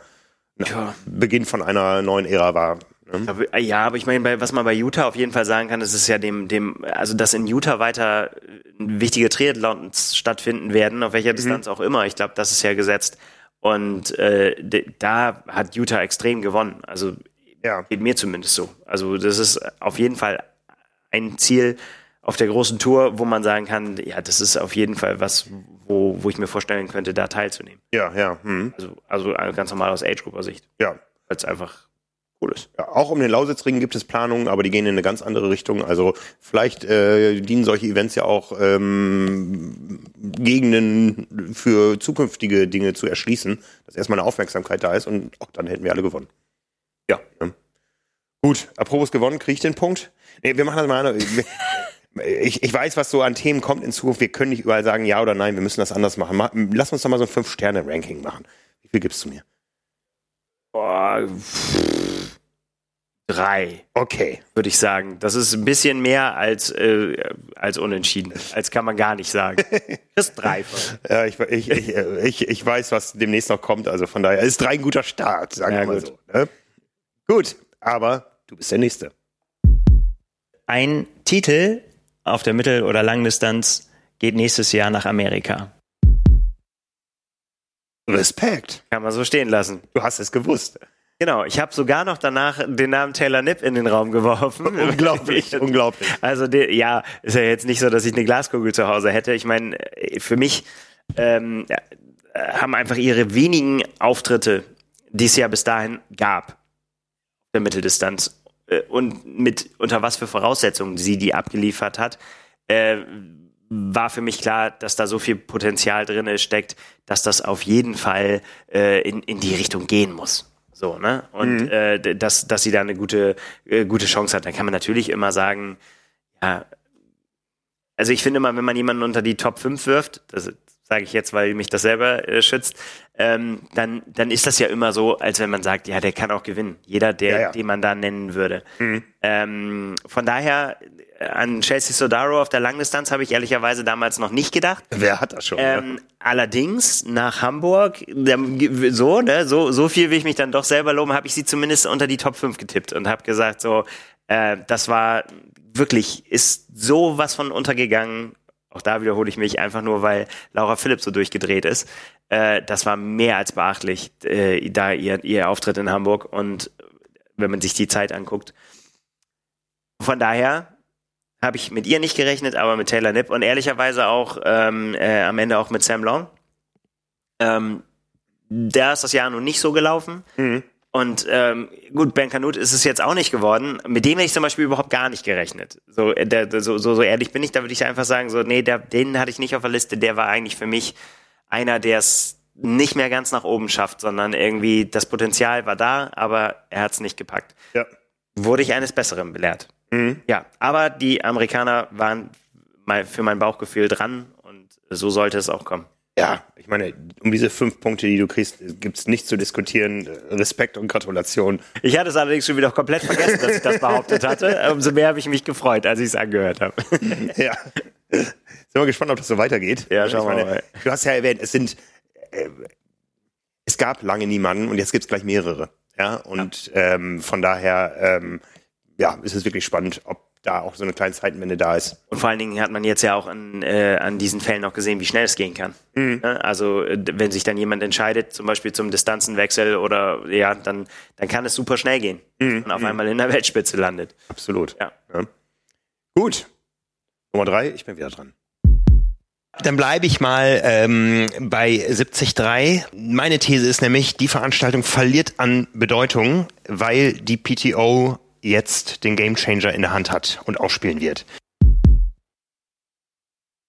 ja. Beginn von einer neuen Ära war. Aber, ja, aber ich meine, was man bei Utah auf jeden Fall sagen kann, ist es ja dem, dem, also dass in Utah weiter wichtige Triathlons stattfinden werden, auf welcher mhm. Distanz auch immer. Ich glaube, das ist ja gesetzt. Und äh, da hat Utah extrem gewonnen. Also ja. geht mir zumindest so. Also das ist auf jeden Fall ein Ziel, auf der großen Tour, wo man sagen kann, ja, das ist auf jeden Fall was, wo, wo ich mir vorstellen könnte, da teilzunehmen. Ja, ja. Hm. Also, also ganz normal aus Age-Grouper-Sicht. Ja. Weil es einfach cool ist. Ja, auch um den Lausitzring gibt es Planungen, aber die gehen in eine ganz andere Richtung. Also vielleicht äh, dienen solche Events ja auch ähm, Gegenden für zukünftige Dinge zu erschließen, dass erstmal eine Aufmerksamkeit da ist und auch dann hätten wir alle gewonnen. Ja. ja. Gut, apropos gewonnen, kriege ich den Punkt? Nee, wir machen das mal ich, ich weiß, was so an Themen kommt in Zukunft. Wir können nicht überall sagen ja oder nein, wir müssen das anders machen. Lass uns doch mal so ein Fünf-Sterne-Ranking machen. Wie viel gibst du mir? Boah, drei. Okay. Würde ich sagen. Das ist ein bisschen mehr als, äh, als unentschieden. Als kann man gar nicht sagen. Das ist drei. ja, ich, ich, ich, ich, ich weiß, was demnächst noch kommt. Also von daher ist drei ein guter Start, sagen ja, wir mal gut. so. Ne? Gut, aber du bist der Nächste. Ein Titel, auf der Mittel- oder Langdistanz geht nächstes Jahr nach Amerika. Respekt. Kann man so stehen lassen. Du hast es gewusst. Genau, ich habe sogar noch danach den Namen Taylor Nipp in den Raum geworfen. unglaublich, unglaublich. Also die, ja, ist ja jetzt nicht so, dass ich eine Glaskugel zu Hause hätte. Ich meine, für mich ähm, haben einfach ihre wenigen Auftritte, die es ja bis dahin gab, der Mitteldistanz und mit unter was für Voraussetzungen sie die abgeliefert hat, äh, war für mich klar, dass da so viel Potenzial drin steckt, dass das auf jeden Fall äh, in, in die Richtung gehen muss. So, ne? Und mhm. äh, dass, dass sie da eine gute, äh, gute Chance hat. Dann kann man natürlich immer sagen, ja, also ich finde immer, wenn man jemanden unter die Top 5 wirft, das sage ich jetzt, weil mich das selber äh, schützt, ähm, dann, dann ist das ja immer so, als wenn man sagt, ja, der kann auch gewinnen. Jeder, der, ja, ja. den man da nennen würde. Mhm. Ähm, von daher äh, an Chelsea Sodaro auf der Langdistanz habe ich ehrlicherweise damals noch nicht gedacht. Wer hat das schon? Ähm, ja. Allerdings nach Hamburg, so, ne, so, so viel will ich mich dann doch selber loben, habe ich sie zumindest unter die Top 5 getippt und habe gesagt, so, äh, das war wirklich, ist so was von untergegangen. Auch da wiederhole ich mich einfach nur, weil Laura Philipp so durchgedreht ist. Äh, das war mehr als beachtlich, äh, da ihr, ihr Auftritt in Hamburg und wenn man sich die Zeit anguckt. Von daher habe ich mit ihr nicht gerechnet, aber mit Taylor Nipp und ehrlicherweise auch ähm, äh, am Ende auch mit Sam Long. Ähm, da ist das Jahr nun nicht so gelaufen. Mhm. Und ähm, gut, Ben Kanut ist es jetzt auch nicht geworden. Mit dem hätte ich zum Beispiel überhaupt gar nicht gerechnet. So, äh, der, so, so, so ehrlich bin ich, da würde ich einfach sagen, so, nee, der, den hatte ich nicht auf der Liste. Der war eigentlich für mich einer, der es nicht mehr ganz nach oben schafft, sondern irgendwie das Potenzial war da, aber er hat es nicht gepackt. Ja. Wurde ich eines Besseren belehrt. Mhm. Ja, aber die Amerikaner waren mal für mein Bauchgefühl dran und so sollte es auch kommen. Ja, ich meine, um diese fünf Punkte, die du kriegst, gibt es nichts zu diskutieren. Respekt und Gratulation. Ich hatte es allerdings schon wieder komplett vergessen, dass ich das behauptet hatte. Umso mehr habe ich mich gefreut, als ich es angehört habe. Ja. Sind wir gespannt, ob das so weitergeht. Ja, schauen wir mal. Du hast ja erwähnt, es sind, äh, es gab lange niemanden und jetzt gibt es gleich mehrere. Ja, und ja. Ähm, von daher, ähm, ja, ist es wirklich spannend, ob da auch so eine kleine Zeitenwende da ist. Und vor allen Dingen hat man jetzt ja auch an, äh, an diesen Fällen auch gesehen, wie schnell es gehen kann. Mhm. Also äh, wenn sich dann jemand entscheidet, zum Beispiel zum Distanzenwechsel oder ja, dann, dann kann es super schnell gehen mhm. und auf mhm. einmal in der Weltspitze landet. Absolut. Ja. ja. Gut. Nummer drei, ich bin wieder dran. Dann bleibe ich mal ähm, bei 70.3. Meine These ist nämlich, die Veranstaltung verliert an Bedeutung, weil die PTO jetzt den Gamechanger in der Hand hat und ausspielen wird.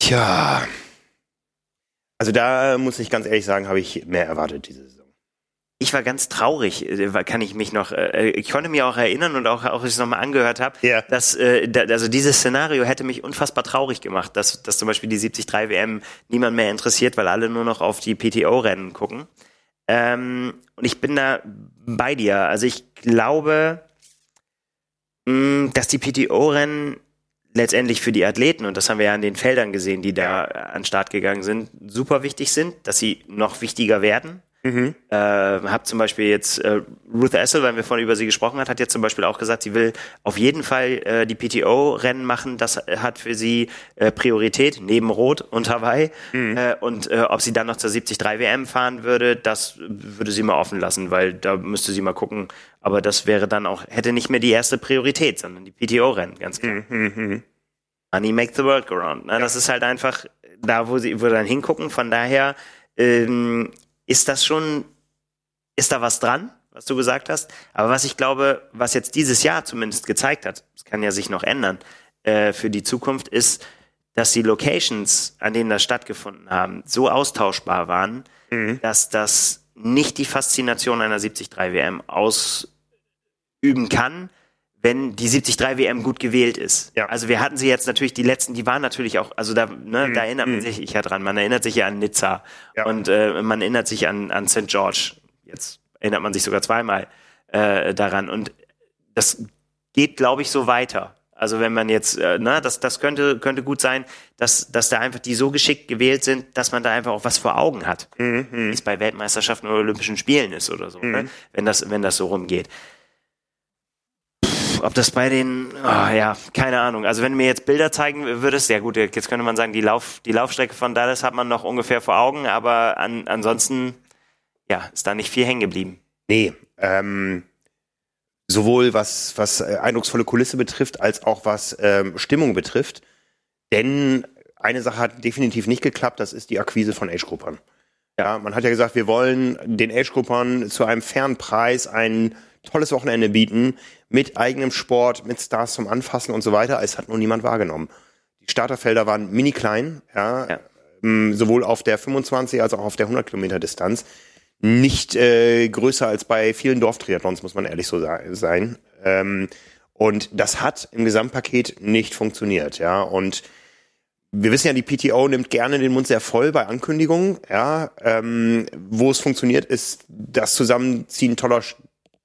Tja. Also da muss ich ganz ehrlich sagen, habe ich mehr erwartet diese Saison. Ich war ganz traurig, äh, kann ich mich noch, äh, ich konnte mich auch erinnern und auch, auch als ich es nochmal angehört habe, ja. dass, äh, also dieses Szenario hätte mich unfassbar traurig gemacht, dass, dass zum Beispiel die 73 WM niemand mehr interessiert, weil alle nur noch auf die PTO-Rennen gucken. Ähm, und ich bin da bei dir. Also ich glaube, dass die PTO-Rennen letztendlich für die Athleten, und das haben wir ja an den Feldern gesehen, die da an den Start gegangen sind, super wichtig sind, dass sie noch wichtiger werden. Mhm. Äh, hab zum Beispiel jetzt äh, Ruth Essel, weil wir vorhin über sie gesprochen hat, hat jetzt zum Beispiel auch gesagt, sie will auf jeden Fall äh, die PTO-Rennen machen. Das hat für sie äh, Priorität neben Rot und Hawaii. Mhm. Äh, und äh, ob sie dann noch zur 73 WM fahren würde, das würde sie mal offen lassen, weil da müsste sie mal gucken. Aber das wäre dann auch hätte nicht mehr die erste Priorität, sondern die PTO-Rennen, ganz klar. Mhm. mhm. Money makes the world go round. Ja. Das ist halt einfach da, wo sie wo dann hingucken. Von daher ähm, ist das schon, ist da was dran, was du gesagt hast? Aber was ich glaube, was jetzt dieses Jahr zumindest gezeigt hat, es kann ja sich noch ändern, äh, für die Zukunft ist, dass die Locations, an denen das stattgefunden haben, so austauschbar waren, mhm. dass das nicht die Faszination einer 73 WM ausüben kann, wenn die 73 WM gut gewählt ist. Ja. Also wir hatten sie jetzt natürlich, die letzten, die waren natürlich auch, also da, ne, mhm. da erinnert man mhm. sich ja dran, man erinnert sich ja an Nizza ja. und äh, man erinnert sich an, an St. George. Jetzt erinnert man sich sogar zweimal äh, daran. Und das geht, glaube ich, so weiter. Also wenn man jetzt, äh, ne, das, das könnte, könnte gut sein, dass, dass da einfach die so geschickt gewählt sind, dass man da einfach auch was vor Augen hat. Mhm. Wie es bei Weltmeisterschaften oder Olympischen Spielen ist oder so, ne? mhm. ne? wenn, das, wenn das so rumgeht ob das bei den, oh, ja, keine Ahnung. Also wenn du mir jetzt Bilder zeigen würdest, ja gut, jetzt könnte man sagen, die, Lauf, die Laufstrecke von Dallas hat man noch ungefähr vor Augen, aber an, ansonsten, ja, ist da nicht viel hängen geblieben. Nee, ähm, sowohl was, was äh, eindrucksvolle Kulisse betrifft, als auch was ähm, Stimmung betrifft. Denn eine Sache hat definitiv nicht geklappt, das ist die Akquise von Age-Gruppern. Ja, man hat ja gesagt, wir wollen den Age-Gruppern zu einem fairen Preis ein tolles Wochenende bieten, mit eigenem Sport, mit Stars zum Anfassen und so weiter. Es hat nur niemand wahrgenommen. Die Starterfelder waren mini klein, ja, Ja. ähm, sowohl auf der 25 als auch auf der 100 Kilometer Distanz. Nicht äh, größer als bei vielen Dorftriathlons, muss man ehrlich so sein. Ähm, und das hat im Gesamtpaket nicht funktioniert, ja. Und wir wissen ja, die PTO nimmt gerne den Mund sehr voll bei Ankündigungen. Ja, ähm, wo es funktioniert, ist das Zusammenziehen toller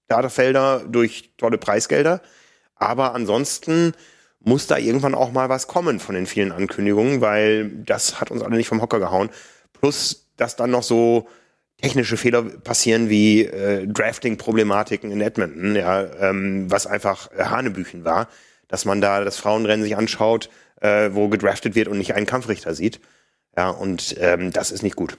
Starterfelder durch tolle Preisgelder. Aber ansonsten muss da irgendwann auch mal was kommen von den vielen Ankündigungen, weil das hat uns alle nicht vom Hocker gehauen. Plus, dass dann noch so technische Fehler passieren wie äh, Drafting-Problematiken in Edmonton, ja, ähm, was einfach äh, Hanebüchen war, dass man da das Frauenrennen sich anschaut, äh, wo gedraftet wird und nicht einen Kampfrichter sieht. Ja, und ähm, das ist nicht gut.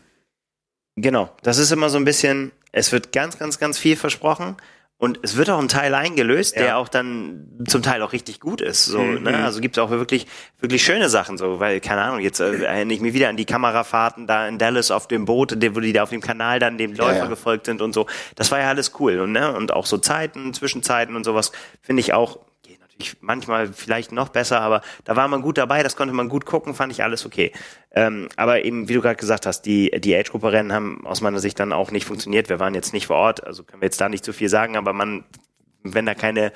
Genau, das ist immer so ein bisschen, es wird ganz, ganz, ganz viel versprochen und es wird auch ein Teil eingelöst, Ja. der auch dann zum Teil auch richtig gut ist. So, Mhm. ne? Also gibt es auch wirklich, wirklich schöne Sachen, so, weil, keine Ahnung, jetzt äh, erinnere ich mich wieder an die Kamerafahrten da in Dallas auf dem Boot, wo die da auf dem Kanal dann dem Läufer ja. gefolgt sind und so. Das war ja alles cool. Und, ne? und auch so Zeiten, Zwischenzeiten und sowas, finde ich auch, natürlich manchmal vielleicht noch besser, aber da war man gut dabei, das konnte man gut gucken, fand ich alles okay. Ähm, aber eben, wie du gerade gesagt hast, die, die Age-Gruppe-Rennen haben aus meiner Sicht dann auch nicht funktioniert. Wir waren jetzt nicht vor Ort, also können wir jetzt da nicht zu viel sagen, aber man, wenn da keine,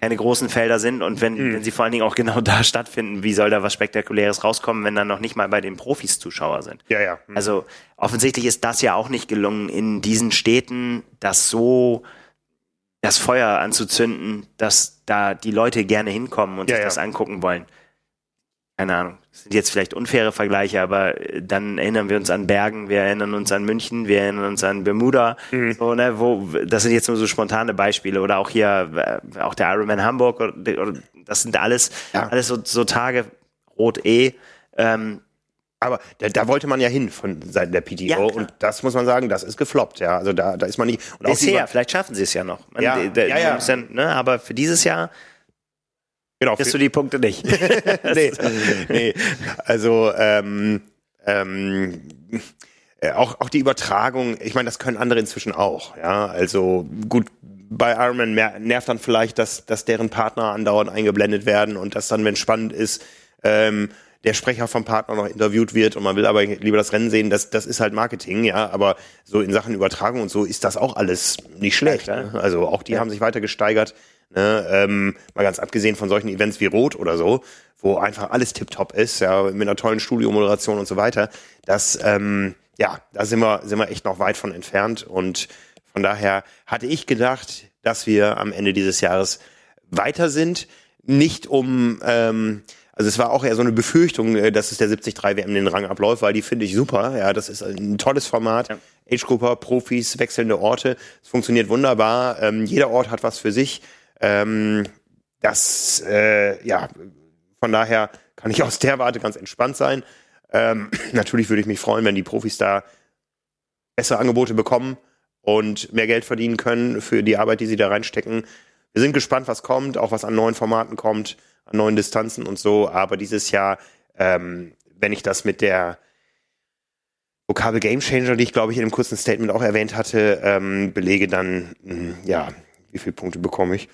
keine großen Felder sind und wenn, Mhm. wenn sie vor allen Dingen auch genau da stattfinden, wie soll da was Spektakuläres rauskommen, wenn dann noch nicht mal bei den Profis Zuschauer sind? Ja, ja. Hm. Also offensichtlich ist das ja auch nicht gelungen, in diesen Städten das so das Feuer anzuzünden, dass da die Leute gerne hinkommen und Ja, sich ja. das angucken wollen. Keine Ahnung. Das sind jetzt vielleicht unfaire Vergleiche, aber äh, dann erinnern wir uns an Bergen, wir erinnern uns an München, wir erinnern uns an Bermuda. Mhm. So, ne, wo, das sind jetzt nur so spontane Beispiele. Oder auch hier, äh, auch der Ironman Hamburg, oder, oder, das sind alles, Ja. alles so, so Tage, Rot eh. Ähm, Aber da, da wollte man ja hin von Seiten der PTO Ja, und das muss man sagen, das ist gefloppt, ja. Also da, da ist man nicht. Und Bisher, vielleicht schaffen sie es ja noch. Man, Ja, die- ja, ja. Dann, ne, aber für dieses Jahr genau, kriegst du die Punkte nicht. nee, nee. Also ähm, ähm, äh, auch, auch die Übertragung, ich meine, das können andere inzwischen auch, ja. Also gut, bei Ironman nervt dann vielleicht, dass, dass deren Partner andauernd eingeblendet werden und dass dann, wenn es spannend ist, ähm, der Sprecher vom Partner noch interviewt wird und man will aber lieber das Rennen sehen, das, das ist halt Marketing, ja, aber so in Sachen Übertragung und so ist das auch alles nicht schlecht. ne? Also auch die haben sich weiter gesteigert. Ne? Ähm, mal ganz abgesehen von solchen Events wie Rot oder so, wo einfach alles tipptopp ist, ja, mit einer tollen Studiomoderation und so weiter. Das, ähm, ja, da sind wir, sind wir echt noch weit von entfernt. Und von daher hatte ich gedacht, dass wir am Ende dieses Jahres weiter sind. Nicht um, ähm, also es war auch eher so eine Befürchtung, äh, dass es der 73 WM den Rang abläuft, weil die finde ich super. Ja, das ist ein tolles Format. Ja. Age-Grupper, Profis, wechselnde Orte. Es funktioniert wunderbar. Ähm, jeder Ort hat was für sich. Ähm, das, äh, ja, von daher kann ich aus der Warte ganz entspannt sein. Ähm, natürlich würde ich mich freuen, wenn die Profis da bessere Angebote bekommen und mehr Geld verdienen können für die Arbeit, die sie da reinstecken. Wir sind gespannt, was kommt, auch was an neuen Formaten kommt, an neuen Distanzen und so. Aber dieses Jahr, ähm, wenn ich das mit der Vokabel Game Changer, die ich glaube ich in einem kurzen Statement auch erwähnt hatte, ähm, belege, dann, mh, ja, wie viele Punkte bekomme ich?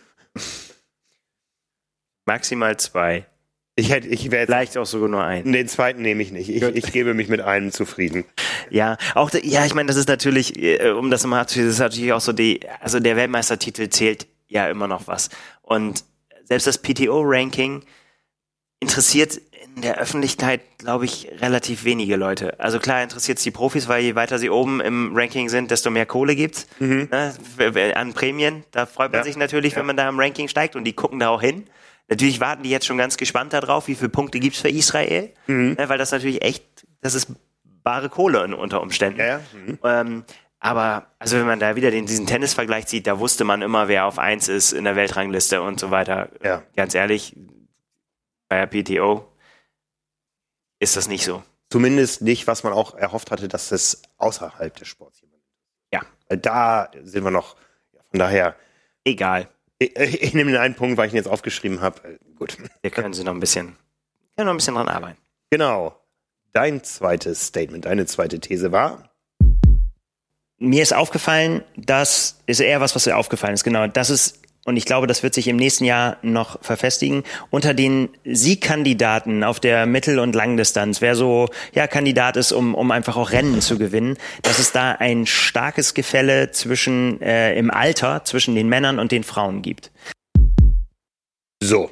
Maximal zwei. Ich hätte, ich wäre Vielleicht auch sogar nur ein. den zweiten nehme ich nicht. Ich, ich gebe mich mit einem zufrieden. Ja, auch, ja, ich meine, das ist natürlich, äh, um das nochmal abzuschließen, das ist natürlich auch so die, also der Weltmeistertitel zählt ja immer noch was. Und selbst das PTO-Ranking interessiert in der Öffentlichkeit, glaube ich, relativ wenige Leute. Also klar interessiert es die Profis, weil je weiter sie oben im Ranking sind, desto mehr Kohle gibt's ne, w- w- an Prämien. Da freut man Ja. sich natürlich, wenn man da im Ranking steigt und die gucken da auch hin. Natürlich warten die jetzt schon ganz gespannt darauf, wie viele Punkte gibt's für Israel, ne, weil das natürlich echt, das ist bare Kohle unter Umständen. Ja, ja. Mhm. Ähm, aber, also wenn man da wieder den, diesen Tennisvergleich sieht, da wusste man immer, wer auf eins ist in der Weltrangliste und so weiter. Ja. Ganz ehrlich, bei der PTO ist das nicht so. Zumindest nicht, was man auch erhofft hatte, dass es außerhalb des Sports jemand. Ja. Weil Da sind wir noch. Von daher, Egal. ich, ich nehme den einen Punkt, weil ich ihn jetzt aufgeschrieben habe. Gut. Wir können sie noch ein bisschen, können noch ein bisschen dran arbeiten. Genau. Dein zweites Statement, deine zweite These war. Mir ist aufgefallen, das ist eher was, was mir aufgefallen ist, genau. Das ist und ich glaube, das wird sich im nächsten Jahr noch verfestigen. Unter den Siegkandidaten auf der Mittel- und Langdistanz, wer so ja Kandidat ist, um, um einfach auch Rennen zu gewinnen, dass es da ein starkes Gefälle zwischen äh, im Alter zwischen den Männern und den Frauen gibt. So.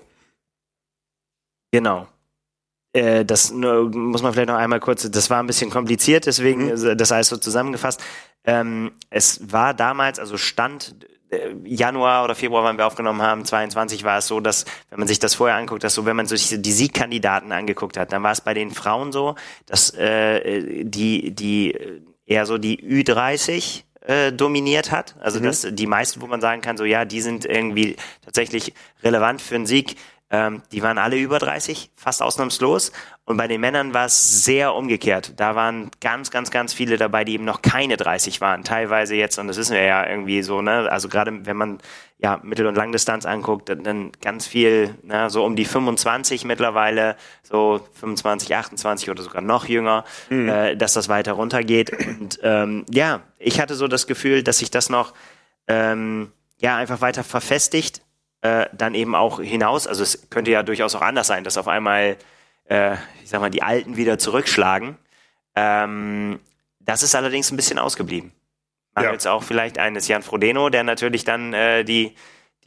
Genau. Äh, das muss man vielleicht noch einmal kurz, das war ein bisschen kompliziert, deswegen mhm. das heißt so zusammengefasst. Ähm, es war damals, also Stand äh, Januar oder Februar, wann wir aufgenommen haben, 22 war es so, dass, wenn man sich das vorher anguckt, dass so, wenn man sich die Siegkandidaten angeguckt hat, dann war es bei den Frauen so, dass äh, die, die eher so die Ü30 äh, dominiert hat. Also mhm. dass die meisten, wo man sagen kann, so ja, die sind irgendwie tatsächlich relevant für einen Sieg. Ähm, die waren alle über 30, fast ausnahmslos. Und bei den Männern war es sehr umgekehrt. Da waren ganz, ganz, ganz viele dabei, die eben noch keine 30 waren. Teilweise jetzt, und das wissen wir ja irgendwie so, ne? Also gerade wenn man ja Mittel- und Langdistanz anguckt, dann, dann ganz viel, ne? so um die 25 mittlerweile, so 25, 28 oder sogar noch jünger, mhm. äh, dass das weiter runtergeht. Und ähm, ja, ich hatte so das Gefühl, dass sich das noch ähm, ja einfach weiter verfestigt äh, dann eben auch hinaus. Also es könnte ja durchaus auch anders sein, dass auf einmal, äh, ich sag mal, die Alten wieder zurückschlagen. Ähm, das ist allerdings ein bisschen ausgeblieben. Mangels ja. auch vielleicht eines Jan Frodeno, der natürlich dann äh, die,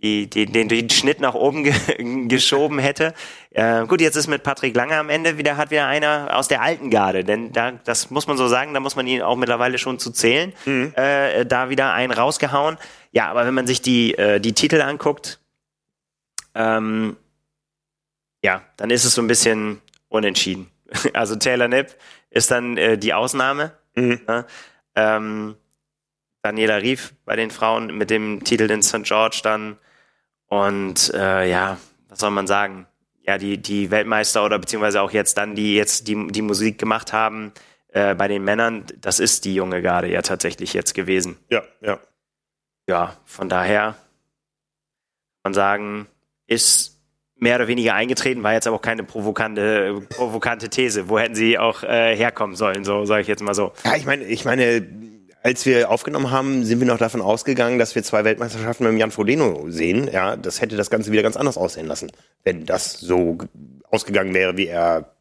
die, die, den, den Schnitt nach oben ge geschoben hätte. Äh, gut, jetzt ist mit Patrick Lange am Ende wieder, hat wieder einer aus der alten Garde, denn da, das muss man so sagen, da muss man ihn auch mittlerweile schon zu zählen, mhm. äh, da wieder einen rausgehauen. Ja, aber wenn man sich die, äh, die Titel anguckt, ähm, ja, dann ist es so ein bisschen unentschieden. Also Taylor Nipp ist dann äh, die Ausnahme. Mhm. Ne? Ähm, Daniela Rief bei den Frauen mit dem Titel in St. George dann. Und äh, ja, was soll man sagen? Ja, die, die Weltmeister oder beziehungsweise auch jetzt dann, die jetzt die, die Musik gemacht haben äh, bei den Männern, das ist die junge Garde ja tatsächlich jetzt gewesen. Ja, ja. Ja, von daher kann man sagen, ist mehr oder weniger eingetreten, war jetzt aber auch keine provokante, provokante These. Wo hätten sie auch äh, herkommen sollen, so sage ich jetzt mal so. Ja, ich meine, ich meine, als wir aufgenommen haben, sind wir noch davon ausgegangen, dass wir zwei Weltmeisterschaften mit Jan Frodeno sehen. Ja, das hätte das Ganze wieder ganz anders aussehen lassen, wenn das so ausgegangen wäre, wie er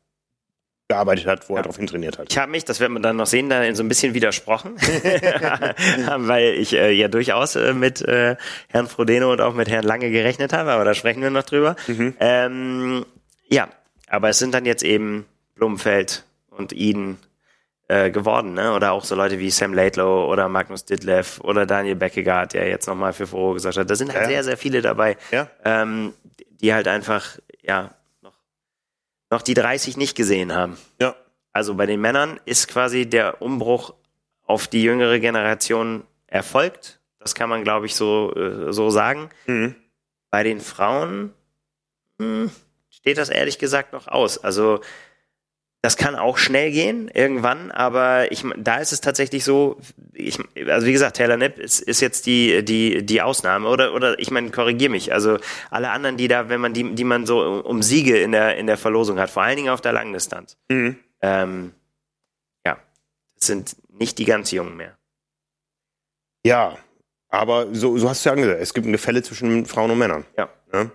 gearbeitet hat, wo ja. er darauf hintrainiert hat. Ich habe mich, das wird man dann noch sehen, da so ein bisschen widersprochen, weil ich äh, ja durchaus äh, mit äh, Herrn Frodeno und auch mit Herrn Lange gerechnet habe, aber da sprechen wir noch drüber. Mhm. Ähm, ja, aber es sind dann jetzt eben Blumenfeld und Eden äh, geworden, ne? Oder auch so Leute wie Sam Laidlow oder Magnus Ditlev oder Daniel Beckegaard, der jetzt nochmal für Foro gesagt hat. Da sind halt ja. sehr, sehr viele dabei, ja. ähm, die halt einfach, ja, noch die 30 nicht gesehen haben. Ja. Also bei den Männern ist quasi der Umbruch auf die jüngere Generation erfolgt. Das kann man, glaube ich, so, äh, so sagen. Mhm. Bei den Frauen hm, steht das ehrlich gesagt noch aus. Also das kann auch schnell gehen irgendwann, aber ich, da ist es tatsächlich so, ich, also wie gesagt, Taylor Nipp ist, ist jetzt die, die, die Ausnahme oder, oder ich meine, korrigier mich. Also alle anderen, die da, wenn man die, die man so um Siege in der, in der Verlosung hat, vor allen Dingen auf der Langdistanz, mhm. ähm, ja, das sind nicht die ganz Jungen mehr. Ja, aber so, so hast du ja angesagt, es gibt eine Fälle zwischen Frauen und Männern. Ja. ja? Kann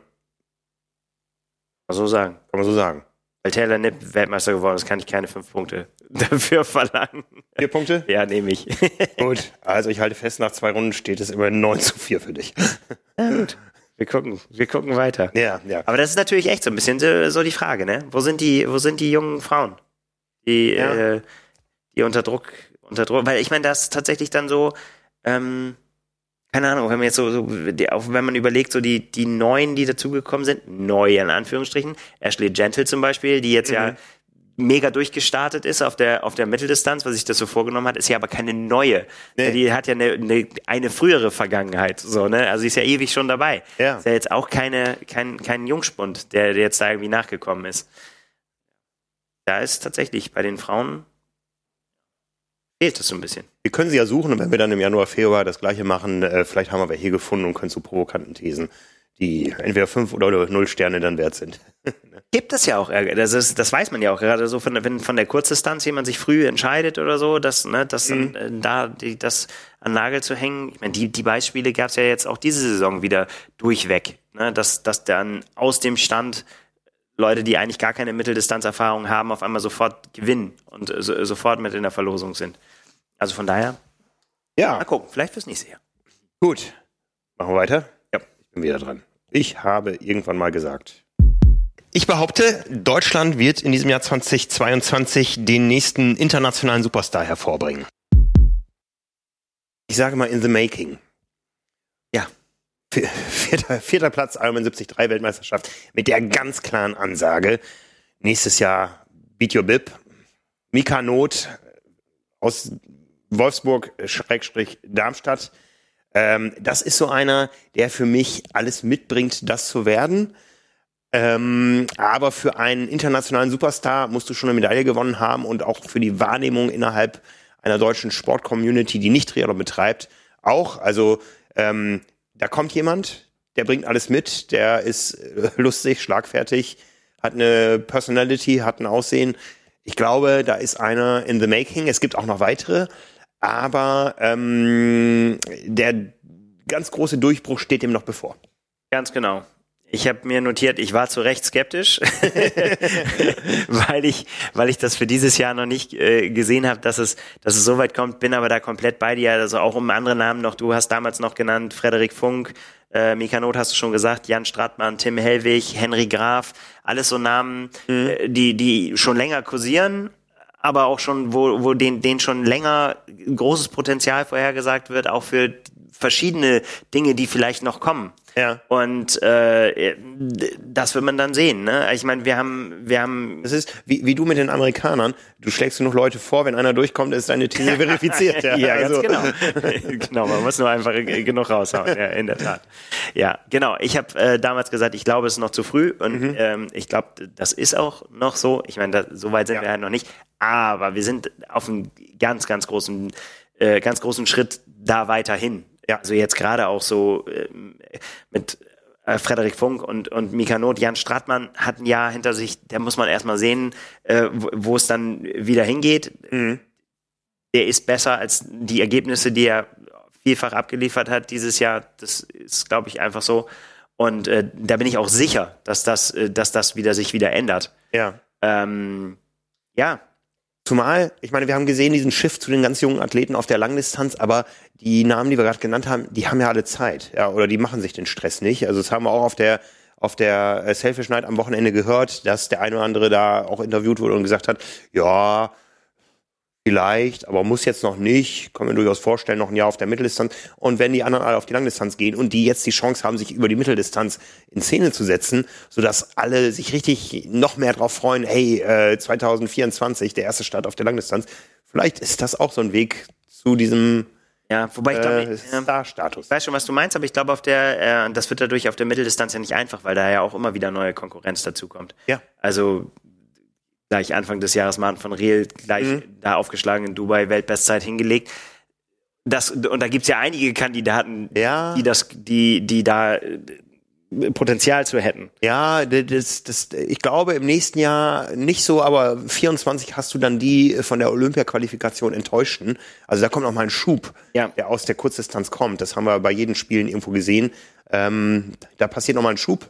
man so sagen. Kann man so sagen. Weil Taylor Nipp Weltmeister geworden ist, kann ich keine fünf Punkte dafür verlangen. Vier Punkte? Ja, nehme ich. gut, also ich halte fest, nach zwei Runden steht es immer 9 zu 4 für dich. Ja, gut. Wir gucken, wir gucken weiter. Ja, ja. Aber das ist natürlich echt so ein bisschen so, die Frage, ne? Wo sind die, wo sind die jungen Frauen? Die, ja. äh, die unter Druck, unter Druck, weil ich meine, das ist tatsächlich dann so, ähm, keine Ahnung, wenn man jetzt so, so auch wenn man überlegt, so die, die Neuen, die dazugekommen sind, neu in Anführungsstrichen, Ashley Gentle zum Beispiel, die jetzt mhm. ja mega durchgestartet ist auf der, auf der Mitteldistanz, was sich das so vorgenommen hat, ist ja aber keine neue. Nee. Die hat ja eine, eine, eine frühere Vergangenheit, so, ne? Also sie ist ja ewig schon dabei. Ja. Ist ja jetzt auch keine, kein, kein Jungspund, der, der jetzt da irgendwie nachgekommen ist. Da ist tatsächlich bei den Frauen fehlt es so ein bisschen. Wir können sie ja suchen und wenn wir dann im Januar, Februar das gleiche machen, äh, vielleicht haben wir hier gefunden und können zu provokanten Thesen, die entweder fünf oder null Sterne dann wert sind. gibt es ja auch, das, ist, das weiß man ja auch, gerade so, von, wenn von der Kurzdistanz jemand sich früh entscheidet oder so, dass, ne, dass mhm. dann, äh, da die, das an Nagel zu hängen. Ich meine, die, die Beispiele gab es ja jetzt auch diese Saison wieder durchweg, ne, dass, dass dann aus dem Stand Leute, die eigentlich gar keine Mitteldistanzerfahrung haben, auf einmal sofort gewinnen und so, sofort mit in der Verlosung sind. Also von daher, ja. mal gucken, vielleicht fürs nächste Jahr. Gut, machen wir weiter. Ja, ich bin wieder dran. Ich habe irgendwann mal gesagt, ich behaupte, Deutschland wird in diesem Jahr 2022 den nächsten internationalen Superstar hervorbringen. Ich sage mal in the making. Ja. Vierter, vierter Platz, Ironman 73 Weltmeisterschaft mit der ganz klaren Ansage. Nächstes Jahr Beat Your Bib. Mika Not aus Wolfsburg, Schrägstrich Darmstadt. Ähm, das ist so einer, der für mich alles mitbringt, das zu werden. Ähm, aber für einen internationalen Superstar musst du schon eine Medaille gewonnen haben und auch für die Wahrnehmung innerhalb einer deutschen Sportcommunity, die nicht Triathlon betreibt, auch. Also ähm, da kommt jemand, der bringt alles mit, der ist äh, lustig, schlagfertig, hat eine Personality, hat ein Aussehen. Ich glaube, da ist einer in the making. Es gibt auch noch weitere, aber ähm, der ganz große Durchbruch steht dem noch bevor. Ganz genau. Ich habe mir notiert, ich war zu Recht skeptisch, weil ich, weil ich das für dieses Jahr noch nicht äh, gesehen habe, dass es, dass es so weit kommt. Bin aber da komplett bei dir. Also auch um andere Namen noch. Du hast damals noch genannt Frederik Funk, äh, Mika Not hast du schon gesagt, Jan Stratmann, Tim Hellwig, Henry Graf, alles so Namen, mhm. äh, die die schon länger kursieren, aber auch schon, wo, wo den, denen schon länger großes Potenzial vorhergesagt wird, auch für verschiedene Dinge, die vielleicht noch kommen. Ja. Und äh, das wird man dann sehen. Ne? Ich meine, wir haben, wir haben. Das ist wie, wie du mit den Amerikanern. Du schlägst genug Leute vor, wenn einer durchkommt, ist deine These verifiziert. Ja, ja also. ganz genau. genau, man muss nur einfach genug raushauen. Ja, in der Tat. Ja, genau. Ich habe äh, damals gesagt, ich glaube, es ist noch zu früh und mhm. ähm, ich glaube, das ist auch noch so. Ich meine, so weit sind ja. wir halt noch nicht. Aber wir sind auf einem ganz, ganz großen, äh, ganz großen Schritt da weiterhin. Ja. Also jetzt gerade auch so äh, mit äh, Frederik Funk und, und Mika Not, Jan Stratmann hat ein Jahr hinter sich, da muss man erstmal sehen, äh, wo, es dann wieder hingeht. Mhm. Der ist besser als die Ergebnisse, die er vielfach abgeliefert hat dieses Jahr. Das ist, glaube ich, einfach so. Und äh, da bin ich auch sicher, dass das, äh, dass das wieder sich wieder ändert. Ja. Ähm, ja, Zumal, ich meine, wir haben gesehen diesen Shift zu den ganz jungen Athleten auf der Langdistanz, aber die Namen, die wir gerade genannt haben, die haben ja alle Zeit, ja, oder die machen sich den Stress nicht. Also das haben wir auch auf der auf der äh, Selfish Night am Wochenende gehört, dass der eine oder andere da auch interviewt wurde und gesagt hat, ja, Vielleicht, aber muss jetzt noch nicht. Kann mir durchaus vorstellen, noch ein Jahr auf der Mitteldistanz. Und wenn die anderen alle auf die Langdistanz gehen und die jetzt die Chance haben, sich über die Mitteldistanz in Szene zu setzen, sodass alle sich richtig noch mehr drauf freuen, hey, äh, 2024, der erste Start auf der Langdistanz. Vielleicht ist das auch so ein Weg zu diesem ja, wobei ich glaube, äh, Star-Status. Ich weiß schon, was du meinst, aber ich glaube, auf der, äh, das wird dadurch auf der Mitteldistanz ja nicht einfach, weil da ja auch immer wieder neue Konkurrenz dazukommt. Ja. Also gleich Anfang des Jahres Martin von Riel gleich mhm. da aufgeschlagen in Dubai Weltbestzeit hingelegt. Das, und da gibt's ja einige Kandidaten, ja. die das, die, die da äh, Potenzial zu hätten. Ja, das, das, ich glaube im nächsten Jahr nicht so, aber 24 hast du dann die von der Olympia-Qualifikation enttäuschten. Also da kommt noch mal ein Schub, ja. der aus der Kurzdistanz kommt. Das haben wir bei jedem Spielen irgendwo gesehen. Ähm, da passiert noch mal ein Schub.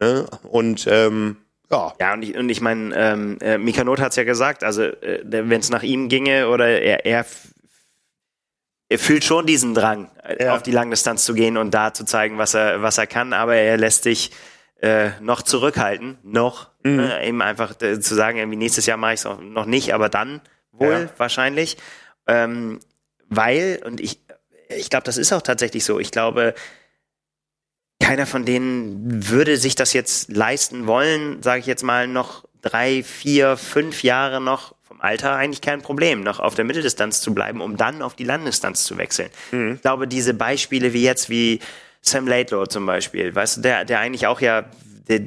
Ne? Und ähm, ja. Ja, und ich, und ich meine, ähm, äh, Mikanot hat es ja gesagt, also äh, wenn es nach ihm ginge oder er, er, er fühlt schon diesen Drang, äh, ja. auf die Langdistanz zu gehen und da zu zeigen, was er, was er kann, aber er lässt sich äh, noch zurückhalten, noch, mhm. äh, eben einfach zu sagen, irgendwie nächstes Jahr mache ich es noch nicht, aber dann wohl ja. wahrscheinlich. Ähm, weil, und ich, ich glaube, das ist auch tatsächlich so, ich glaube, keiner von denen würde sich das jetzt leisten wollen, sage ich jetzt mal, noch drei, vier, fünf Jahre noch vom Alter eigentlich kein Problem, noch auf der Mitteldistanz zu bleiben, um dann auf die Landdistanz zu wechseln. Mhm. Ich glaube, diese Beispiele wie jetzt, wie Sam Laidlaw zum Beispiel, weißt du, der, der eigentlich auch ja, der,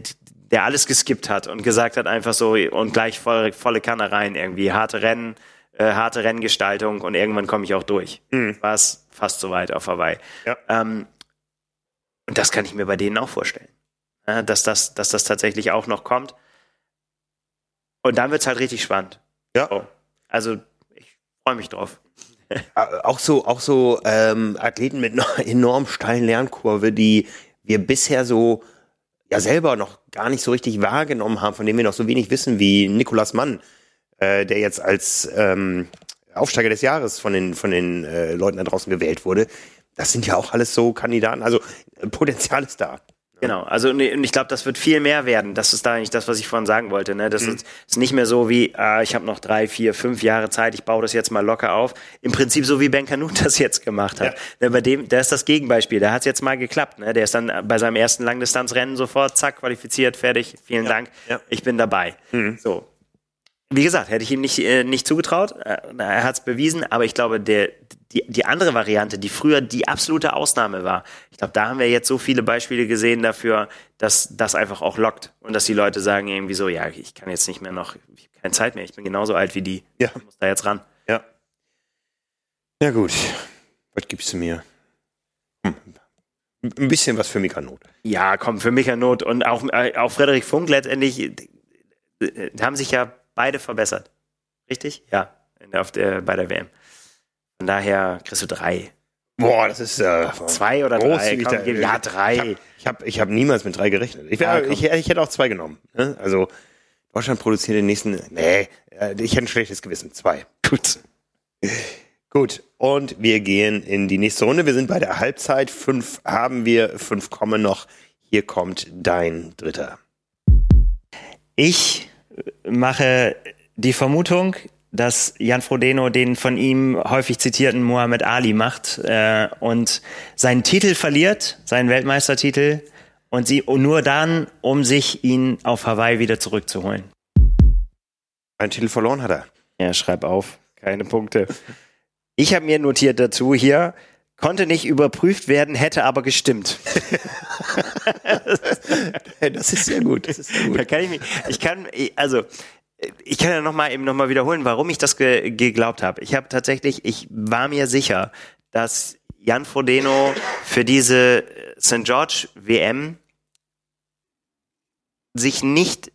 der alles geskippt hat und gesagt hat einfach so und gleich volle, volle Kanne rein irgendwie, harte Rennen, äh, harte Renngestaltung und irgendwann komme ich auch durch. Mhm. War es fast so weit auf Hawaii. Ja. Ähm, und das kann ich mir bei denen auch vorstellen. Ja, dass, das, dass das tatsächlich auch noch kommt. Und dann wird's halt richtig spannend. Ja. So. Also, ich freue mich drauf. Äh, Auch so, auch so ähm, Athleten mit einer enorm steilen Lernkurve, die wir bisher so ja selber noch gar nicht so richtig wahrgenommen haben, von denen wir noch so wenig wissen, wie Nikolas Mann, äh, der jetzt als ähm, Aufsteiger des Jahres von den, von den äh, Leuten da draußen gewählt wurde. Das sind ja auch alles so Kandidaten, also äh, Potenzial ist da. Genau, also und ich glaube, das wird viel mehr werden. Das ist da eigentlich das, was ich vorhin sagen wollte. Ne? Das ist, ist nicht mehr so wie, ah, ich habe noch drei, vier, fünf Jahre Zeit, ich baue das jetzt mal locker auf. Im Prinzip so wie Ben Kanut das jetzt gemacht hat. Ne, bei dem, der ist das Gegenbeispiel. Der hat es jetzt mal geklappt. Ne? Der ist dann bei seinem ersten Langdistanzrennen sofort, zack, qualifiziert, fertig, vielen Dank, ja. ich bin dabei. So. Wie gesagt, hätte ich ihm nicht, äh, nicht zugetraut. Äh, Er hat es bewiesen, aber ich glaube, der, die, die andere Variante, die früher die absolute Ausnahme war, ich glaube, da haben wir jetzt so viele Beispiele gesehen dafür, dass das einfach auch lockt und dass die Leute sagen irgendwie so, ja, ich kann jetzt nicht mehr noch, ich habe keine Zeit mehr, ich bin genauso alt wie die, Ja. ich muss da jetzt ran. Ja. Ja gut. Was gibst du mir? Hm. Ein bisschen was für Mikanot. Ja, komm, für Micha Not und auch, äh, auch Frederik Funk letztendlich äh, äh, haben sich ja beide verbessert. Richtig? Ja, der, bei der WM. Von daher kriegst du drei. Boah, das ist äh, Zwei oder drei? Komm, Da- ja, drei. Ich habe ich hab, niemals mit drei gerechnet. Ich, wär, Ja, komm. ich, ich hätte auch zwei genommen. Ne? Also Deutschland produziert den nächsten. Nee, äh, ich hätte ein schlechtes Gewissen. Zwei. Gut. Gut. Und wir gehen in die nächste Runde. Wir sind bei der Halbzeit. Fünf haben wir, fünf kommen noch. Hier kommt dein dritter. Ich mache die Vermutung, dass Jan Frodeno den von ihm häufig zitierten Muhammad Ali macht äh, und seinen Titel verliert, seinen Weltmeistertitel, und sie nur dann, um sich ihn auf Hawaii wieder zurückzuholen. Einen Titel verloren hat er. Ja, schreib auf, keine Punkte. Ich habe mir notiert dazu hier, konnte nicht überprüft werden, hätte aber gestimmt. Das ist sehr gut. Das ist sehr Da gut. kann ich mich, ich kann, also, ich kann ja nochmal eben nochmal wiederholen, warum ich das ge geglaubt habe. Ich habe tatsächlich, ich war mir sicher, dass Jan Frodeno für diese St. George WM sich nicht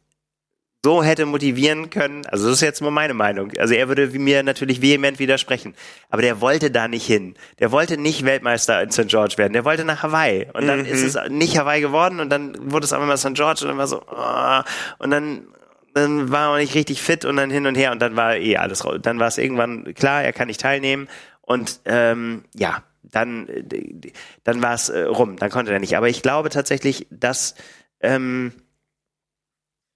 so hätte motivieren können, also das ist jetzt nur meine Meinung. Also er würde mir natürlich vehement widersprechen, aber der wollte da nicht hin. Der wollte nicht Weltmeister in St. George werden. Der wollte nach Hawaii und dann ist es nicht Hawaii geworden und dann wurde es auf einmal St. George und dann war so ah, und dann dann war er nicht richtig fit und dann hin und her und dann war eh alles. Dann war es irgendwann klar, er kann nicht teilnehmen und ähm, ja, dann dann war es äh, rum, dann konnte er nicht. Aber ich glaube tatsächlich, dass ähm,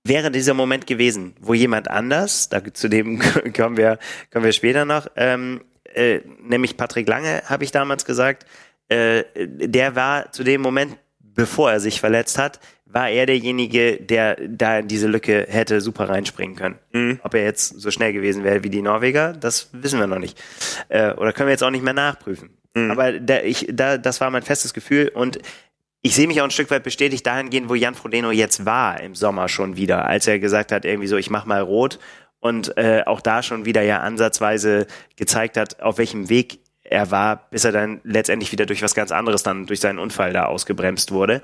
wäre dieser Moment gewesen, wo jemand anders, da, zu dem kommen wir, kommen wir später noch, ähm, äh, nämlich Patrick Lange, habe ich damals gesagt, äh, der war zu dem Moment, bevor er sich verletzt hat, war er derjenige, der da in diese Lücke hätte super reinspringen können. Ob er jetzt so schnell gewesen wäre wie die Norweger, das wissen wir noch nicht. Äh, oder können wir jetzt auch nicht mehr nachprüfen. Aber da, ich, da, das war mein festes Gefühl und ich sehe mich auch ein Stück weit bestätigt dahingehend, wo Jan Frodeno jetzt war im Sommer schon wieder, als er gesagt hat, irgendwie so, ich mach mal rot und äh, auch da schon wieder ja ansatzweise gezeigt hat, auf welchem Weg er war, bis er dann letztendlich wieder durch was ganz anderes dann durch seinen Unfall da ausgebremst wurde.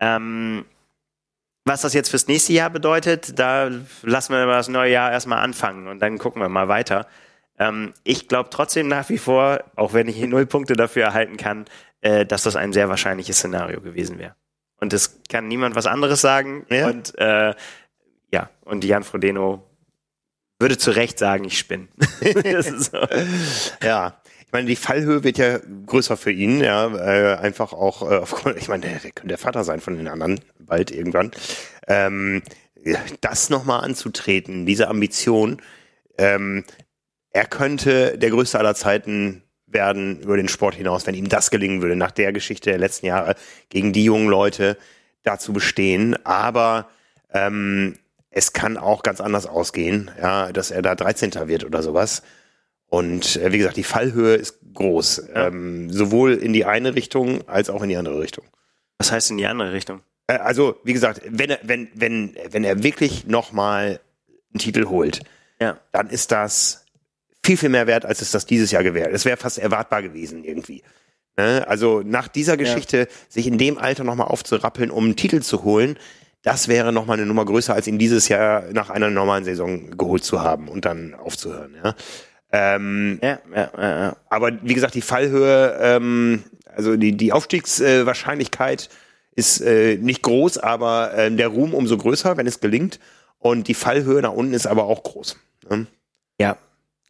Ähm, was das jetzt fürs nächste Jahr bedeutet, da lassen wir das neue Jahr erstmal anfangen und dann gucken wir mal weiter. Ähm, ich glaube trotzdem nach wie vor, auch wenn ich hier null Punkte dafür erhalten kann, äh, dass das ein sehr wahrscheinliches Szenario gewesen wäre. Und es kann niemand was anderes sagen. Ja. Und äh, ja, und Jan Frodeno würde zu Recht sagen, ich spinne. so. Ja. Ich meine, die Fallhöhe wird ja größer für ihn, ja, äh, einfach auch äh, aufgrund, ich meine, der, der könnte der Vater sein von den anderen, bald irgendwann. Ähm, das nochmal anzutreten, diese Ambition, ähm, er könnte der größte aller Zeiten werden über den Sport hinaus, wenn ihm das gelingen würde, nach der Geschichte der letzten Jahre gegen die jungen Leute da zu bestehen. Aber ähm, es kann auch ganz anders ausgehen, ja, dass er da 13. wird oder sowas. Und äh, wie gesagt, die Fallhöhe ist groß, ähm, sowohl in die eine Richtung als auch in die andere Richtung. Was heißt in die andere Richtung? Äh, also wie gesagt, wenn er wenn wenn wenn er wirklich noch mal einen Titel holt, Ja. dann ist das viel viel mehr wert, als es das dieses Jahr gewährt. Es wäre fast erwartbar gewesen irgendwie. Ne? Also nach dieser Geschichte sich in dem Alter noch mal aufzurappeln, um einen Titel zu holen, das wäre nochmal eine Nummer größer, als ihn dieses Jahr nach einer normalen Saison geholt zu haben und dann aufzuhören. Ja, ähm, ja, ja, ja, ja. Aber wie gesagt, die Fallhöhe, ähm, also die, die Aufstiegswahrscheinlichkeit ist äh, nicht groß, aber äh, der Ruhm umso größer, wenn es gelingt. Und die Fallhöhe nach unten ist aber auch groß. Ne? Ja,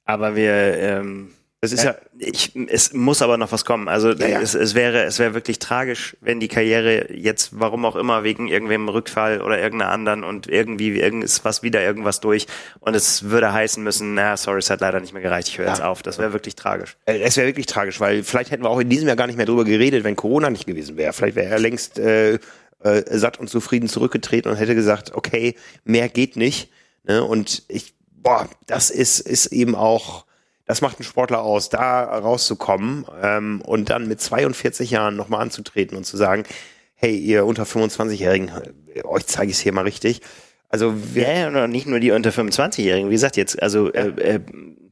aber wir ähm, das ist ja, ich, es muss aber noch was kommen. Also ja, ja. Es, es wäre, es wäre wirklich tragisch, wenn die Karriere jetzt, warum auch immer, wegen irgendwem Rückfall oder irgendeiner anderen und irgendwie ist was wieder irgendwas durch und es würde heißen müssen, na sorry, es hat leider nicht mehr gereicht, ich höre ja. jetzt auf. Das wäre wirklich tragisch. Äh, es wäre wirklich tragisch, weil vielleicht hätten wir auch in diesem Jahr gar nicht mehr drüber geredet, wenn Corona nicht gewesen wäre. Vielleicht wäre er längst äh, äh, satt und zufrieden zurückgetreten und hätte gesagt, okay, mehr geht nicht. Ne? Und ich, boah, das ist, ist eben auch das macht einen Sportler aus, da rauszukommen ähm, und dann mit 42 Jahren nochmal anzutreten und zu sagen, hey, ihr unter 25-Jährigen, euch zeige ich es hier mal richtig. Also wir ja, ja, nicht nur die unter 25-Jährigen, wie gesagt jetzt, also äh, äh,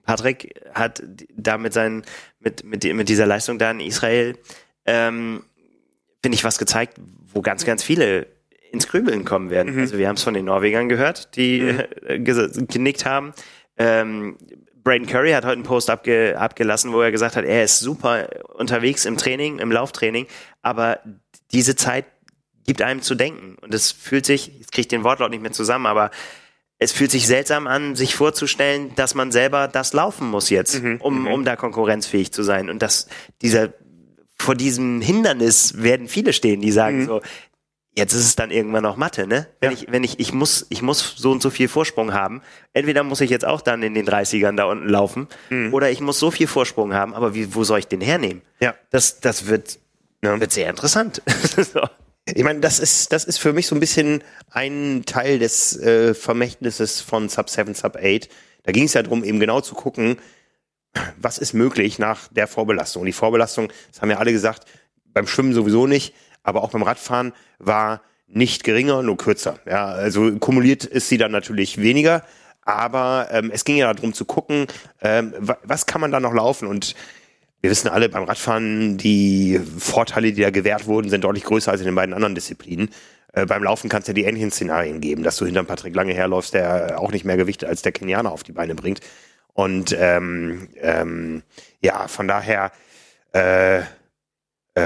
Patrick hat da mit seinen, mit, mit, mit dieser Leistung da in Israel, ähm, finde ich, was gezeigt, wo ganz, ganz viele ins Grübeln kommen werden. Mhm. Also wir haben es von den Norwegern gehört, die mhm. äh, genickt haben. Ähm, Braden Curry hat heute einen Post abge, abgelassen, wo er gesagt hat, er ist super unterwegs im Training, im Lauftraining, aber diese Zeit gibt einem zu denken. Und es fühlt sich, jetzt kriege ich den Wortlaut nicht mehr zusammen, aber es fühlt sich seltsam an, sich vorzustellen, dass man selber das laufen muss jetzt, mhm, um, mhm. um da konkurrenzfähig zu sein. Und dass dieser, vor diesem Hindernis werden viele stehen, die sagen mhm. so, Jetzt ist es dann irgendwann noch Mathe, ne? Wenn ja. ich, wenn ich, ich muss, ich muss so und so viel Vorsprung haben. Entweder muss ich jetzt auch dann in den 30ern da unten laufen, mhm. oder ich muss so viel Vorsprung haben, aber wie, wo soll ich den hernehmen? Ja. Das, das wird, ja. wird sehr interessant. so. Ich meine, das ist, das ist für mich so ein bisschen ein Teil des äh, Vermächtnisses von Sub 7, Sub 8. Da ging es ja darum, eben genau zu gucken, was ist möglich nach der Vorbelastung. Und die Vorbelastung, das haben ja alle gesagt, beim Schwimmen sowieso nicht, aber auch beim Radfahren war nicht geringer, nur kürzer. Ja, also kumuliert ist sie dann natürlich weniger, aber ähm, es ging ja darum zu gucken, ähm, was kann man da noch laufen und wir wissen alle beim Radfahren, die Vorteile, die da gewährt wurden, sind deutlich größer als in den beiden anderen Disziplinen. Äh, beim Laufen kannst du ja die ähnlichen Szenarien geben, dass du hinter Patrick Lange herläufst, der auch nicht mehr Gewicht als der Kenianer auf die Beine bringt. Und ähm, ähm, ja, von daher äh,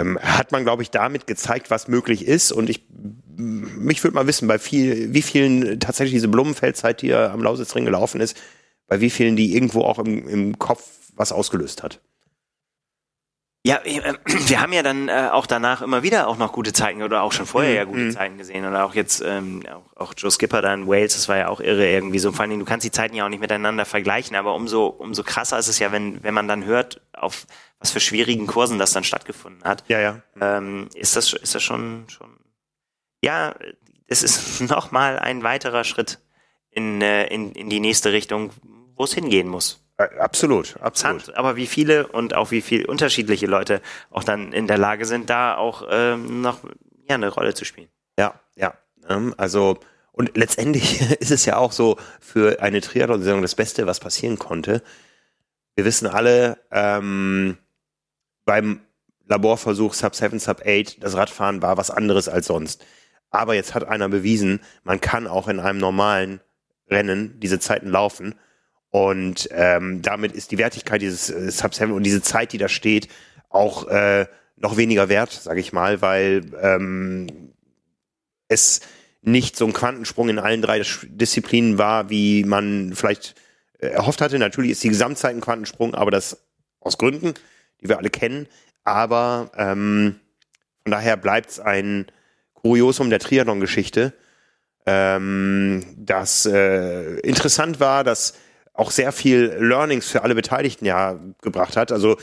ähm, hat man, glaube ich, damit gezeigt, was möglich ist. Und ich, mich würde mal wissen, bei viel, wie vielen tatsächlich diese Blumenfeldzeit, die am Lausitzring gelaufen ist, bei wie vielen die irgendwo auch im, im Kopf was ausgelöst hat. Ja, äh, wir haben ja dann äh, auch danach immer wieder auch noch gute Zeiten oder auch schon vorher mhm. ja gute mhm. Zeiten gesehen oder auch jetzt ähm, auch, auch Joe Skipper da in Wales, das war ja auch irre irgendwie so. Vor allem, du kannst die Zeiten ja auch nicht miteinander vergleichen, aber umso umso krasser ist es ja, wenn wenn man dann hört, auf was für schwierigen Kursen das dann stattgefunden hat. Ja, ja. Ähm, ist das ist das schon schon ja, es ist noch mal ein weiterer Schritt in äh, in in die nächste Richtung, wo es hingehen muss. Äh, absolut, absolut. Aber wie viele und auch wie viel unterschiedliche Leute auch dann in der Lage sind, da auch ähm, noch ja, eine Rolle zu spielen. Ja, ja. Ähm, also und letztendlich ist es ja auch so für eine Triathlon-Saison das Beste, was passieren konnte. Wir wissen alle, ähm, beim Laborversuch Sub 7, Sub 8, das Radfahren war was anderes als sonst. Aber jetzt hat einer bewiesen, man kann auch in einem normalen Rennen diese Zeiten laufen und ähm, damit ist die Wertigkeit dieses äh, Sub-7 und diese Zeit, die da steht, auch äh, noch weniger wert, sage ich mal, weil ähm, es nicht so ein Quantensprung in allen drei Disziplinen war, wie man vielleicht äh, erhofft hatte. Natürlich ist die Gesamtzeit ein Quantensprung, aber das aus Gründen, die wir alle kennen. Aber ähm, von daher bleibt es ein Kuriosum der Triathlon-Geschichte, ähm, das äh, interessant war, dass auch sehr viel Learnings für alle Beteiligten ja gebracht hat. Also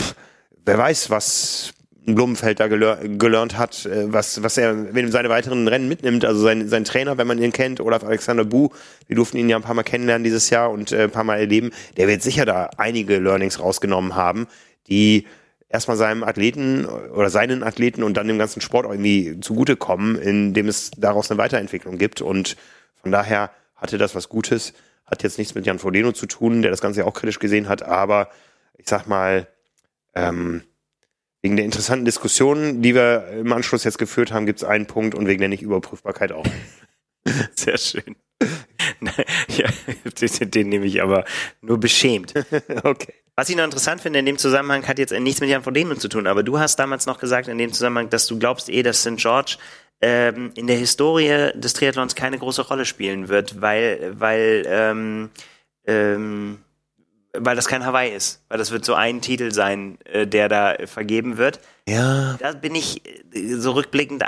pff, wer weiß, was Blumenfeld da gelernt hat, äh, was, was er wenn seine weiteren Rennen mitnimmt. Also sein, sein Trainer, wenn man ihn kennt, Olaf Alexander Bu, wir durften ihn ja ein paar Mal kennenlernen dieses Jahr und äh, ein paar Mal erleben, der wird sicher da einige Learnings rausgenommen haben, die erstmal seinem Athleten oder seinen Athleten und dann dem ganzen Sport irgendwie zugutekommen, indem es daraus eine Weiterentwicklung gibt. Und von daher hatte das was Gutes. Hat jetzt nichts mit Jan Frodeno zu tun, der das Ganze ja auch kritisch gesehen hat, aber ich sag mal, ähm, wegen der interessanten Diskussionen, die wir im Anschluss jetzt geführt haben, gibt es einen Punkt und wegen der Nicht-Überprüfbarkeit auch. Sehr schön. ja, den, den nehme ich aber nur beschämt. okay. Was ich noch interessant finde in dem Zusammenhang, hat jetzt nichts mit Jan von denen zu tun, aber du hast damals noch gesagt in dem Zusammenhang, dass du glaubst eh, dass St. George ähm, in der Historie des Triathlons keine große Rolle spielen wird, weil, weil, ähm, ähm, weil das kein Hawaii ist. Weil das wird so ein Titel sein, äh, der da vergeben wird. Ja. Da bin ich äh, so rückblickend, äh,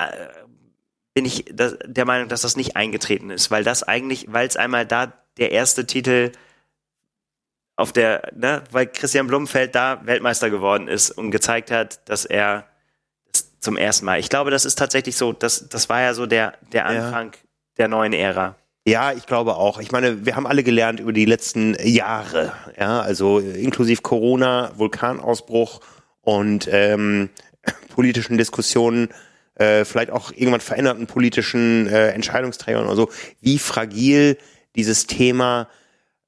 bin ich der Meinung, dass das nicht eingetreten ist, weil das eigentlich, weil es einmal da der erste Titel auf der, ne, weil Christian Blumenfeld da Weltmeister geworden ist und gezeigt hat, dass er das zum ersten Mal. Ich glaube, das ist tatsächlich so, das, das war ja so der, der Anfang ja. der neuen Ära. Ja, ich glaube auch. Ich meine, wir haben alle gelernt über die letzten Jahre, ja, also inklusive Corona, Vulkanausbruch und ähm, politischen Diskussionen, äh, vielleicht auch irgendwann veränderten politischen äh, Entscheidungsträgern oder so, wie fragil dieses Thema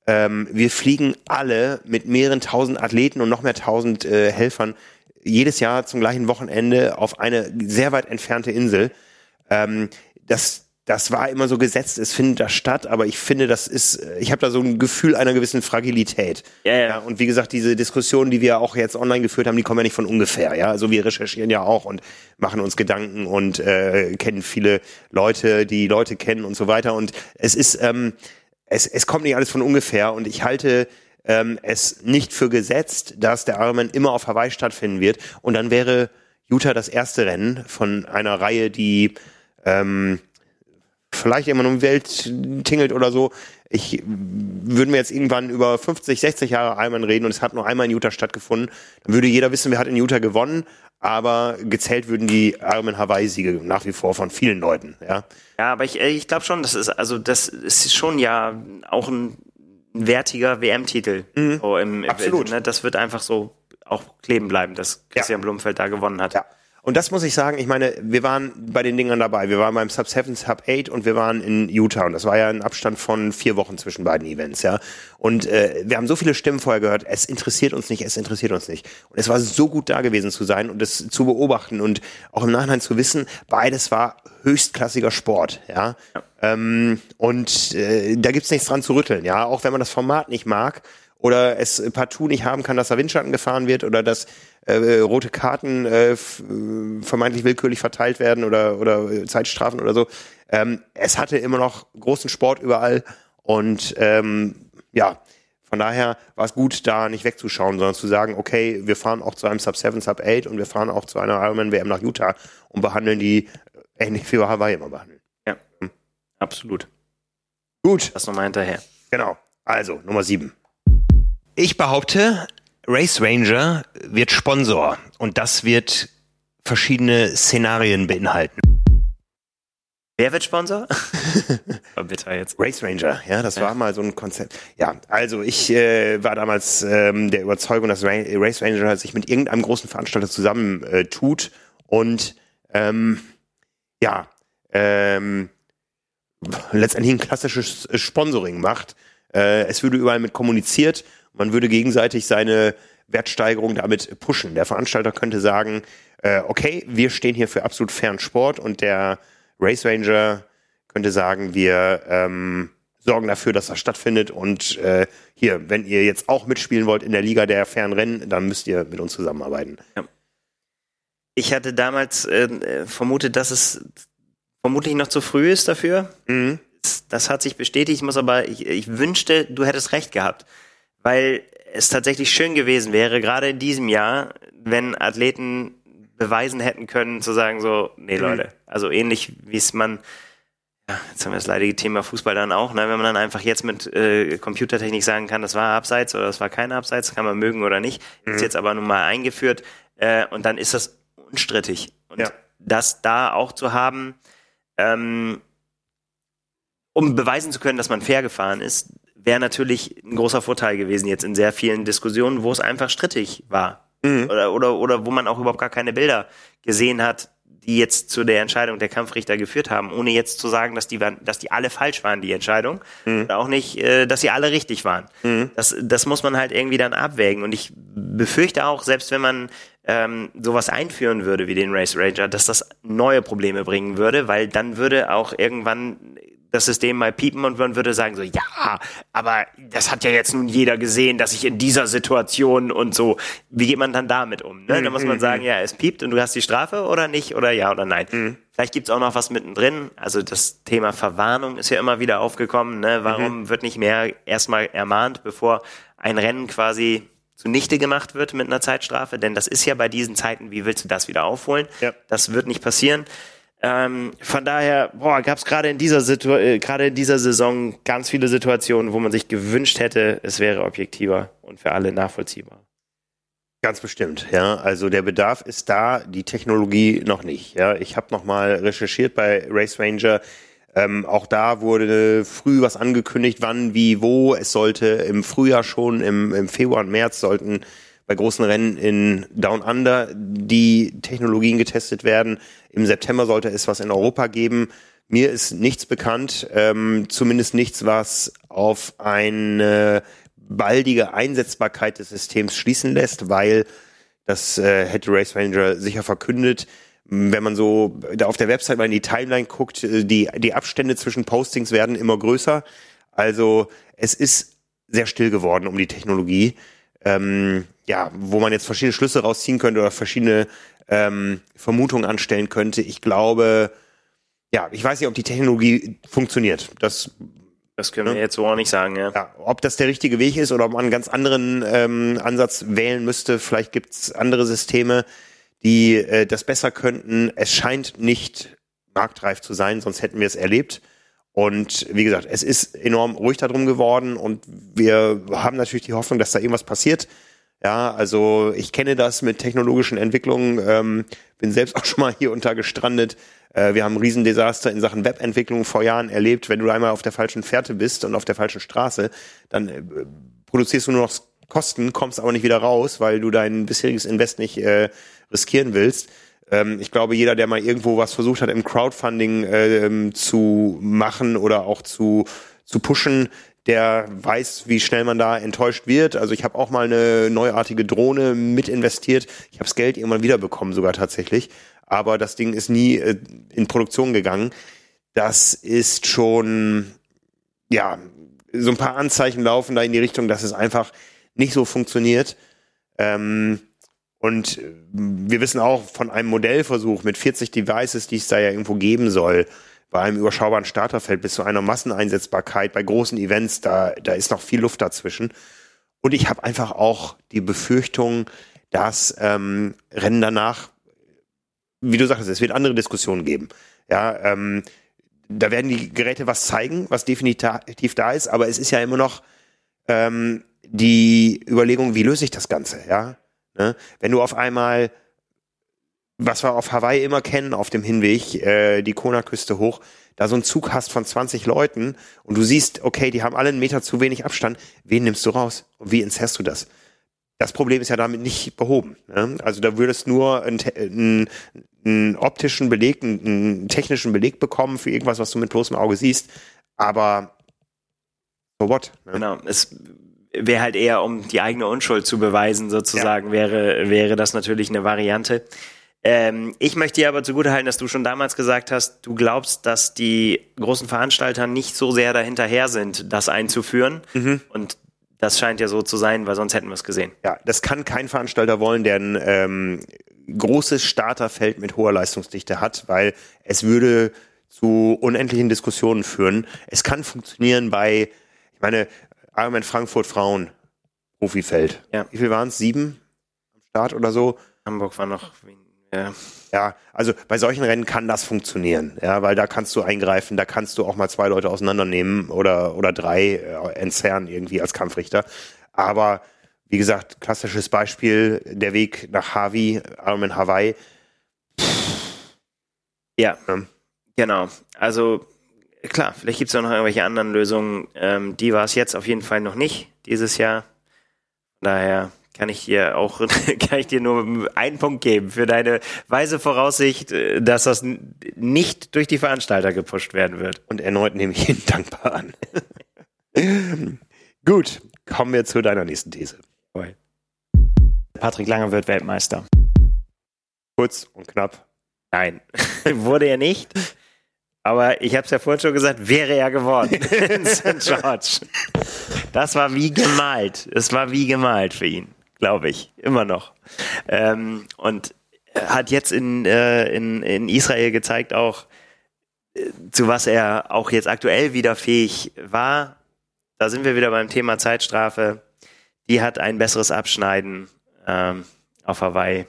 ähm, wir fliegen alle mit mehreren tausend Athleten und noch mehr tausend äh, Helfern jedes Jahr zum gleichen Wochenende auf eine sehr weit entfernte Insel. Ähm, das, das war immer so gesetzt, es findet da statt, aber ich finde, das ist, ich habe da so ein Gefühl einer gewissen Fragilität. Ja, ja. ja, und wie gesagt, diese Diskussionen, die wir auch jetzt online geführt haben, die kommen ja nicht von ungefähr. Ja, also wir recherchieren ja auch und machen uns Gedanken und äh, kennen viele Leute, die Leute kennen und so weiter. Und es ist ähm, es, es kommt nicht alles von ungefähr und ich halte ähm, es nicht für gesetzt, dass der Ironman immer auf Hawaii stattfinden wird und dann wäre Utah das erste Rennen von einer Reihe, die ähm, vielleicht immer um die Welt tingelt oder so. Ich würde mir jetzt irgendwann über 50, 60 Jahre Ironman reden und es hat nur einmal in Utah stattgefunden, dann würde jeder wissen, wer hat in Utah gewonnen, aber gezählt würden die Ironman Hawaii-Siege nach wie vor von vielen Leuten, ja. Ja, aber ich, ich glaube schon, das ist, also das ist schon ja auch ein wertiger WM-Titel. Mhm. So im, Absolut. Ne? Das wird einfach so auch kleben bleiben, dass Christian ja. Blumfeld da gewonnen hat. Ja. Und das muss ich sagen, ich meine, wir waren bei den Dingern dabei. Wir waren beim Sub 7, Sub 8 und wir waren in Utah. Und das war ja ein Abstand von vier Wochen zwischen beiden Events, ja. Und äh, wir haben so viele Stimmen vorher gehört, es interessiert uns nicht, es interessiert uns nicht. Und es war so gut da gewesen zu sein und es zu beobachten und auch im Nachhinein zu wissen, beides war höchstklassiger Sport, ja. ja. Ähm, und äh, da gibt's nichts dran zu rütteln, ja. Auch wenn man das Format nicht mag oder es partout nicht haben kann, dass da Windschatten gefahren wird oder dass äh, rote Karten äh, vermeintlich willkürlich verteilt werden oder, oder Zeitstrafen oder so. Ähm, es hatte immer noch großen Sport überall und ähm, ja, von daher war es gut, da nicht wegzuschauen, sondern zu sagen, okay, wir fahren auch zu einem Sub 7, Sub 8 und wir fahren auch zu einer Ironman WM nach Utah und behandeln die ähnlich wie wir Hawaii immer behandeln. Ja, hm. absolut. Gut. Das nochmal hinterher. Genau. Also, Nummer 7. Ich behaupte, Race Ranger wird Sponsor und das wird verschiedene Szenarien beinhalten. Wer wird Sponsor? oh, bitte jetzt. Race Ranger, ja, das ja. war mal so ein Konzept. Ja, also ich äh, war damals ähm, der Überzeugung, dass Race Ranger sich mit irgendeinem großen Veranstalter zusammen äh, und ähm, ja, ähm, letztendlich ein klassisches Sponsoring macht. Äh, es würde überall mit kommuniziert man würde gegenseitig seine Wertsteigerung damit pushen. Der Veranstalter könnte sagen, äh, okay, wir stehen hier für absolut fairen Sport und der Race Ranger könnte sagen, wir ähm, sorgen dafür, dass das stattfindet und äh, hier, wenn ihr jetzt auch mitspielen wollt in der Liga der fairen Rennen, dann müsst ihr mit uns zusammenarbeiten. Ja. Ich hatte damals äh, vermutet, dass es vermutlich noch zu früh ist dafür. Mhm. Das, hat sich bestätigt. Ich muss aber, ich, ich wünschte, du hättest recht gehabt weil es tatsächlich schön gewesen wäre, gerade in diesem Jahr, wenn Athleten beweisen hätten können, zu sagen so, nee mhm. Leute, also ähnlich wie es man, ja, jetzt haben wir das leidige Thema Fußball dann auch, ne, wenn man dann einfach jetzt mit äh, Computertechnik sagen kann, das war Abseits oder das war kein Abseits, kann man mögen oder nicht, mhm. ist jetzt aber nun mal eingeführt äh, und dann ist das unstrittig. Und ja. das da auch zu haben, ähm, um beweisen zu können, dass man fair gefahren ist, wäre natürlich ein großer Vorteil gewesen jetzt in sehr vielen Diskussionen, wo es einfach strittig war. Mhm. Oder, oder, oder wo man auch überhaupt gar keine Bilder gesehen hat, die jetzt zu der Entscheidung der Kampfrichter geführt haben, ohne jetzt zu sagen, dass die, dass die alle falsch waren, die Entscheidung. Mhm. Oder auch nicht, äh, dass sie alle richtig waren. Mhm. Das, das muss man halt irgendwie dann abwägen. Und ich befürchte auch, selbst wenn man ähm, sowas einführen würde wie den Race Ranger, dass das neue Probleme bringen würde, weil dann würde auch irgendwann das System mal piepen und man würde sagen so, ja, aber das hat ja jetzt nun jeder gesehen, dass ich in dieser Situation und so, wie geht man dann damit um? Ne? Da muss man sagen, ja, es piept und du hast die Strafe oder nicht oder ja oder nein. Mhm. Vielleicht gibt's auch noch was mittendrin. Also das Thema Verwarnung ist ja immer wieder aufgekommen. Ne? Warum mhm. wird nicht mehr erstmal ermahnt, bevor ein Rennen quasi zunichte gemacht wird mit einer Zeitstrafe? Denn das ist ja bei diesen Zeiten, wie willst du das wieder aufholen? Ja. Das wird nicht passieren. Ähm, von daher, boah, gab es gerade in dieser Situ äh, gerade in dieser Saison ganz viele Situationen, wo man sich gewünscht hätte, es wäre objektiver und für alle nachvollziehbar. Ganz bestimmt, ja. Also der Bedarf ist da, die Technologie noch nicht. Ja, ich habe noch mal recherchiert bei Race Ranger. Ähm, auch da wurde früh was angekündigt, wann, wie, wo. Es sollte im Frühjahr schon, im, im Februar und März sollten bei großen Rennen in Down Under die Technologien getestet werden. Im September sollte es was in Europa geben. Mir ist nichts bekannt, ähm, zumindest nichts, was auf eine baldige Einsetzbarkeit des Systems schließen lässt, weil das äh, hätte Race Ranger sicher verkündet. Wenn man so da auf der Website mal in die Timeline guckt, äh, die, die Abstände zwischen Postings werden immer größer. Also es ist sehr still geworden um die Technologie ähm, ja, wo man jetzt verschiedene Schlüsse rausziehen könnte oder verschiedene ähm, Vermutungen anstellen könnte. Ich glaube, ja, ich weiß nicht, ob die Technologie funktioniert. Das das können wir ne? jetzt so auch nicht sagen, ja. ja. Ob das der richtige Weg ist oder ob man einen ganz anderen ähm, Ansatz wählen müsste. Vielleicht gibt's andere Systeme, die äh, das besser könnten. Es scheint nicht marktreif zu sein, sonst hätten wir es erlebt. Und wie gesagt, es ist enorm ruhig darum geworden und wir haben natürlich die Hoffnung, dass da irgendwas passiert. Ja, also ich kenne das mit technologischen Entwicklungen, ähm, bin selbst auch schon mal hier unter gestrandet. Äh, wir haben ein Riesendesaster in Sachen Webentwicklung vor Jahren erlebt. Wenn du einmal auf der falschen Fährte bist und auf der falschen Straße, dann äh, produzierst du nur noch Kosten, kommst aber nicht wieder raus, weil du dein bisheriges Invest nicht äh, riskieren willst. Ähm, ich glaube, jeder, der mal irgendwo was versucht hat, im Crowdfunding äh, zu machen oder auch zu, zu pushen, der weiß, wie schnell man da enttäuscht wird. Also ich habe auch mal eine neuartige Drohne mit investiert. Ich habe das Geld irgendwann wiederbekommen, sogar tatsächlich. Aber das Ding ist nie äh, in Produktion gegangen. Das ist schon, ja, so ein paar Anzeichen laufen da in die Richtung, dass es einfach nicht so funktioniert. Ähm, und äh, wir wissen auch von einem Modellversuch mit 40 Devices, die es da ja irgendwo geben soll, bei einem überschaubaren Starterfeld bis zu einer Masseneinsetzbarkeit, bei großen Events, da, da ist noch viel Luft dazwischen. Und ich habe einfach auch die Befürchtung, dass ähm, Rennen danach, wie du sagst, es wird andere Diskussionen geben. Ja, ähm, da werden die Geräte was zeigen, was definitiv da ist, aber es ist ja immer noch ähm, die Überlegung, wie löse ich das Ganze, ja? Ne? Wenn du auf einmal, was wir auf Hawaii immer kennen, auf dem Hinweg, äh, die Kona-Küste hoch, da so einen Zug hast von 20 Leuten und du siehst, okay, die haben alle einen Meter zu wenig Abstand, wen nimmst du raus? Und wie entzerrst du das? Das Problem ist ja damit nicht behoben. Ne? Also da würdest nur einen, einen, optischen Beleg, einen, einen, technischen Beleg bekommen für irgendwas, was du mit bloßem Auge siehst. Aber so what? Ne? Genau. Es wäre halt eher, um die eigene Unschuld zu beweisen, sozusagen, ja. wäre, wäre das natürlich eine Variante. Ähm, ich möchte dir aber zugutehalten, dass du schon damals gesagt hast, du glaubst, dass die großen Veranstalter nicht so sehr dahinterher sind, das einzuführen. Mhm. Und das scheint ja so zu sein, weil sonst hätten wir es gesehen. Ja, das kann kein Veranstalter wollen, der ein ähm, großes Starterfeld mit hoher Leistungsdichte hat, weil es würde zu unendlichen Diskussionen führen. Es kann funktionieren bei, ich meine, Ironman Frankfurt Frauen, Profifeld. Ja. Wie viel waren es? Sieben am Start oder so? Hamburg war noch ja. ja, also bei solchen Rennen kann das funktionieren, ja, weil da kannst du eingreifen, da kannst du auch mal zwei Leute auseinandernehmen oder, oder drei äh, entzerren irgendwie als Kampfrichter. Aber wie gesagt, klassisches Beispiel, der Weg nach Hawaii, Ironman Hawaii. Ja, ja, genau. Also klar, vielleicht gibt es auch noch irgendwelche anderen Lösungen. Ähm, die war es jetzt auf jeden Fall noch nicht dieses Jahr. Daher kann ich dir auch, kann ich dir nur einen Punkt geben für deine weise Voraussicht, äh, dass das nicht durch die Veranstalter gepusht werden wird. Und erneut nehme ich ihn dankbar an. Gut, kommen wir zu deiner nächsten These. Patrick Lange wird Weltmeister. kurz und knapp. Nein, wurde er nicht. Aber ich habe es ja vorhin schon gesagt, wäre er geworden in St. George. Das war wie gemalt. Es war wie gemalt für ihn, glaube ich, immer noch. Ähm, und hat jetzt in, äh, in, in Israel gezeigt auch, äh, zu was er auch jetzt aktuell wieder fähig war. Da sind wir wieder beim Thema Zeitstrafe. Die hat ein besseres Abschneiden ähm, auf Hawaii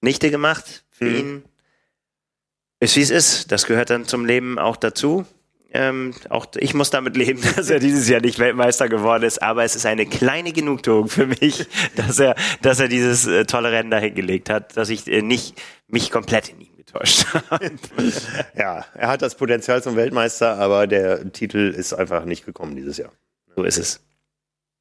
nichte gemacht für Mhm. ihn. Ist wie es ist. Das gehört dann zum Leben auch dazu. Ähm, auch ich muss damit leben, dass er dieses Jahr nicht Weltmeister geworden ist, aber es ist eine kleine Genugtuung für mich, dass er, dass er dieses äh, tolle Rennen da hingelegt hat, dass ich äh, nicht mich komplett in ihm getäuscht habe. Ja, er hat das Potenzial zum Weltmeister, aber der Titel ist einfach nicht gekommen dieses Jahr. So ist es.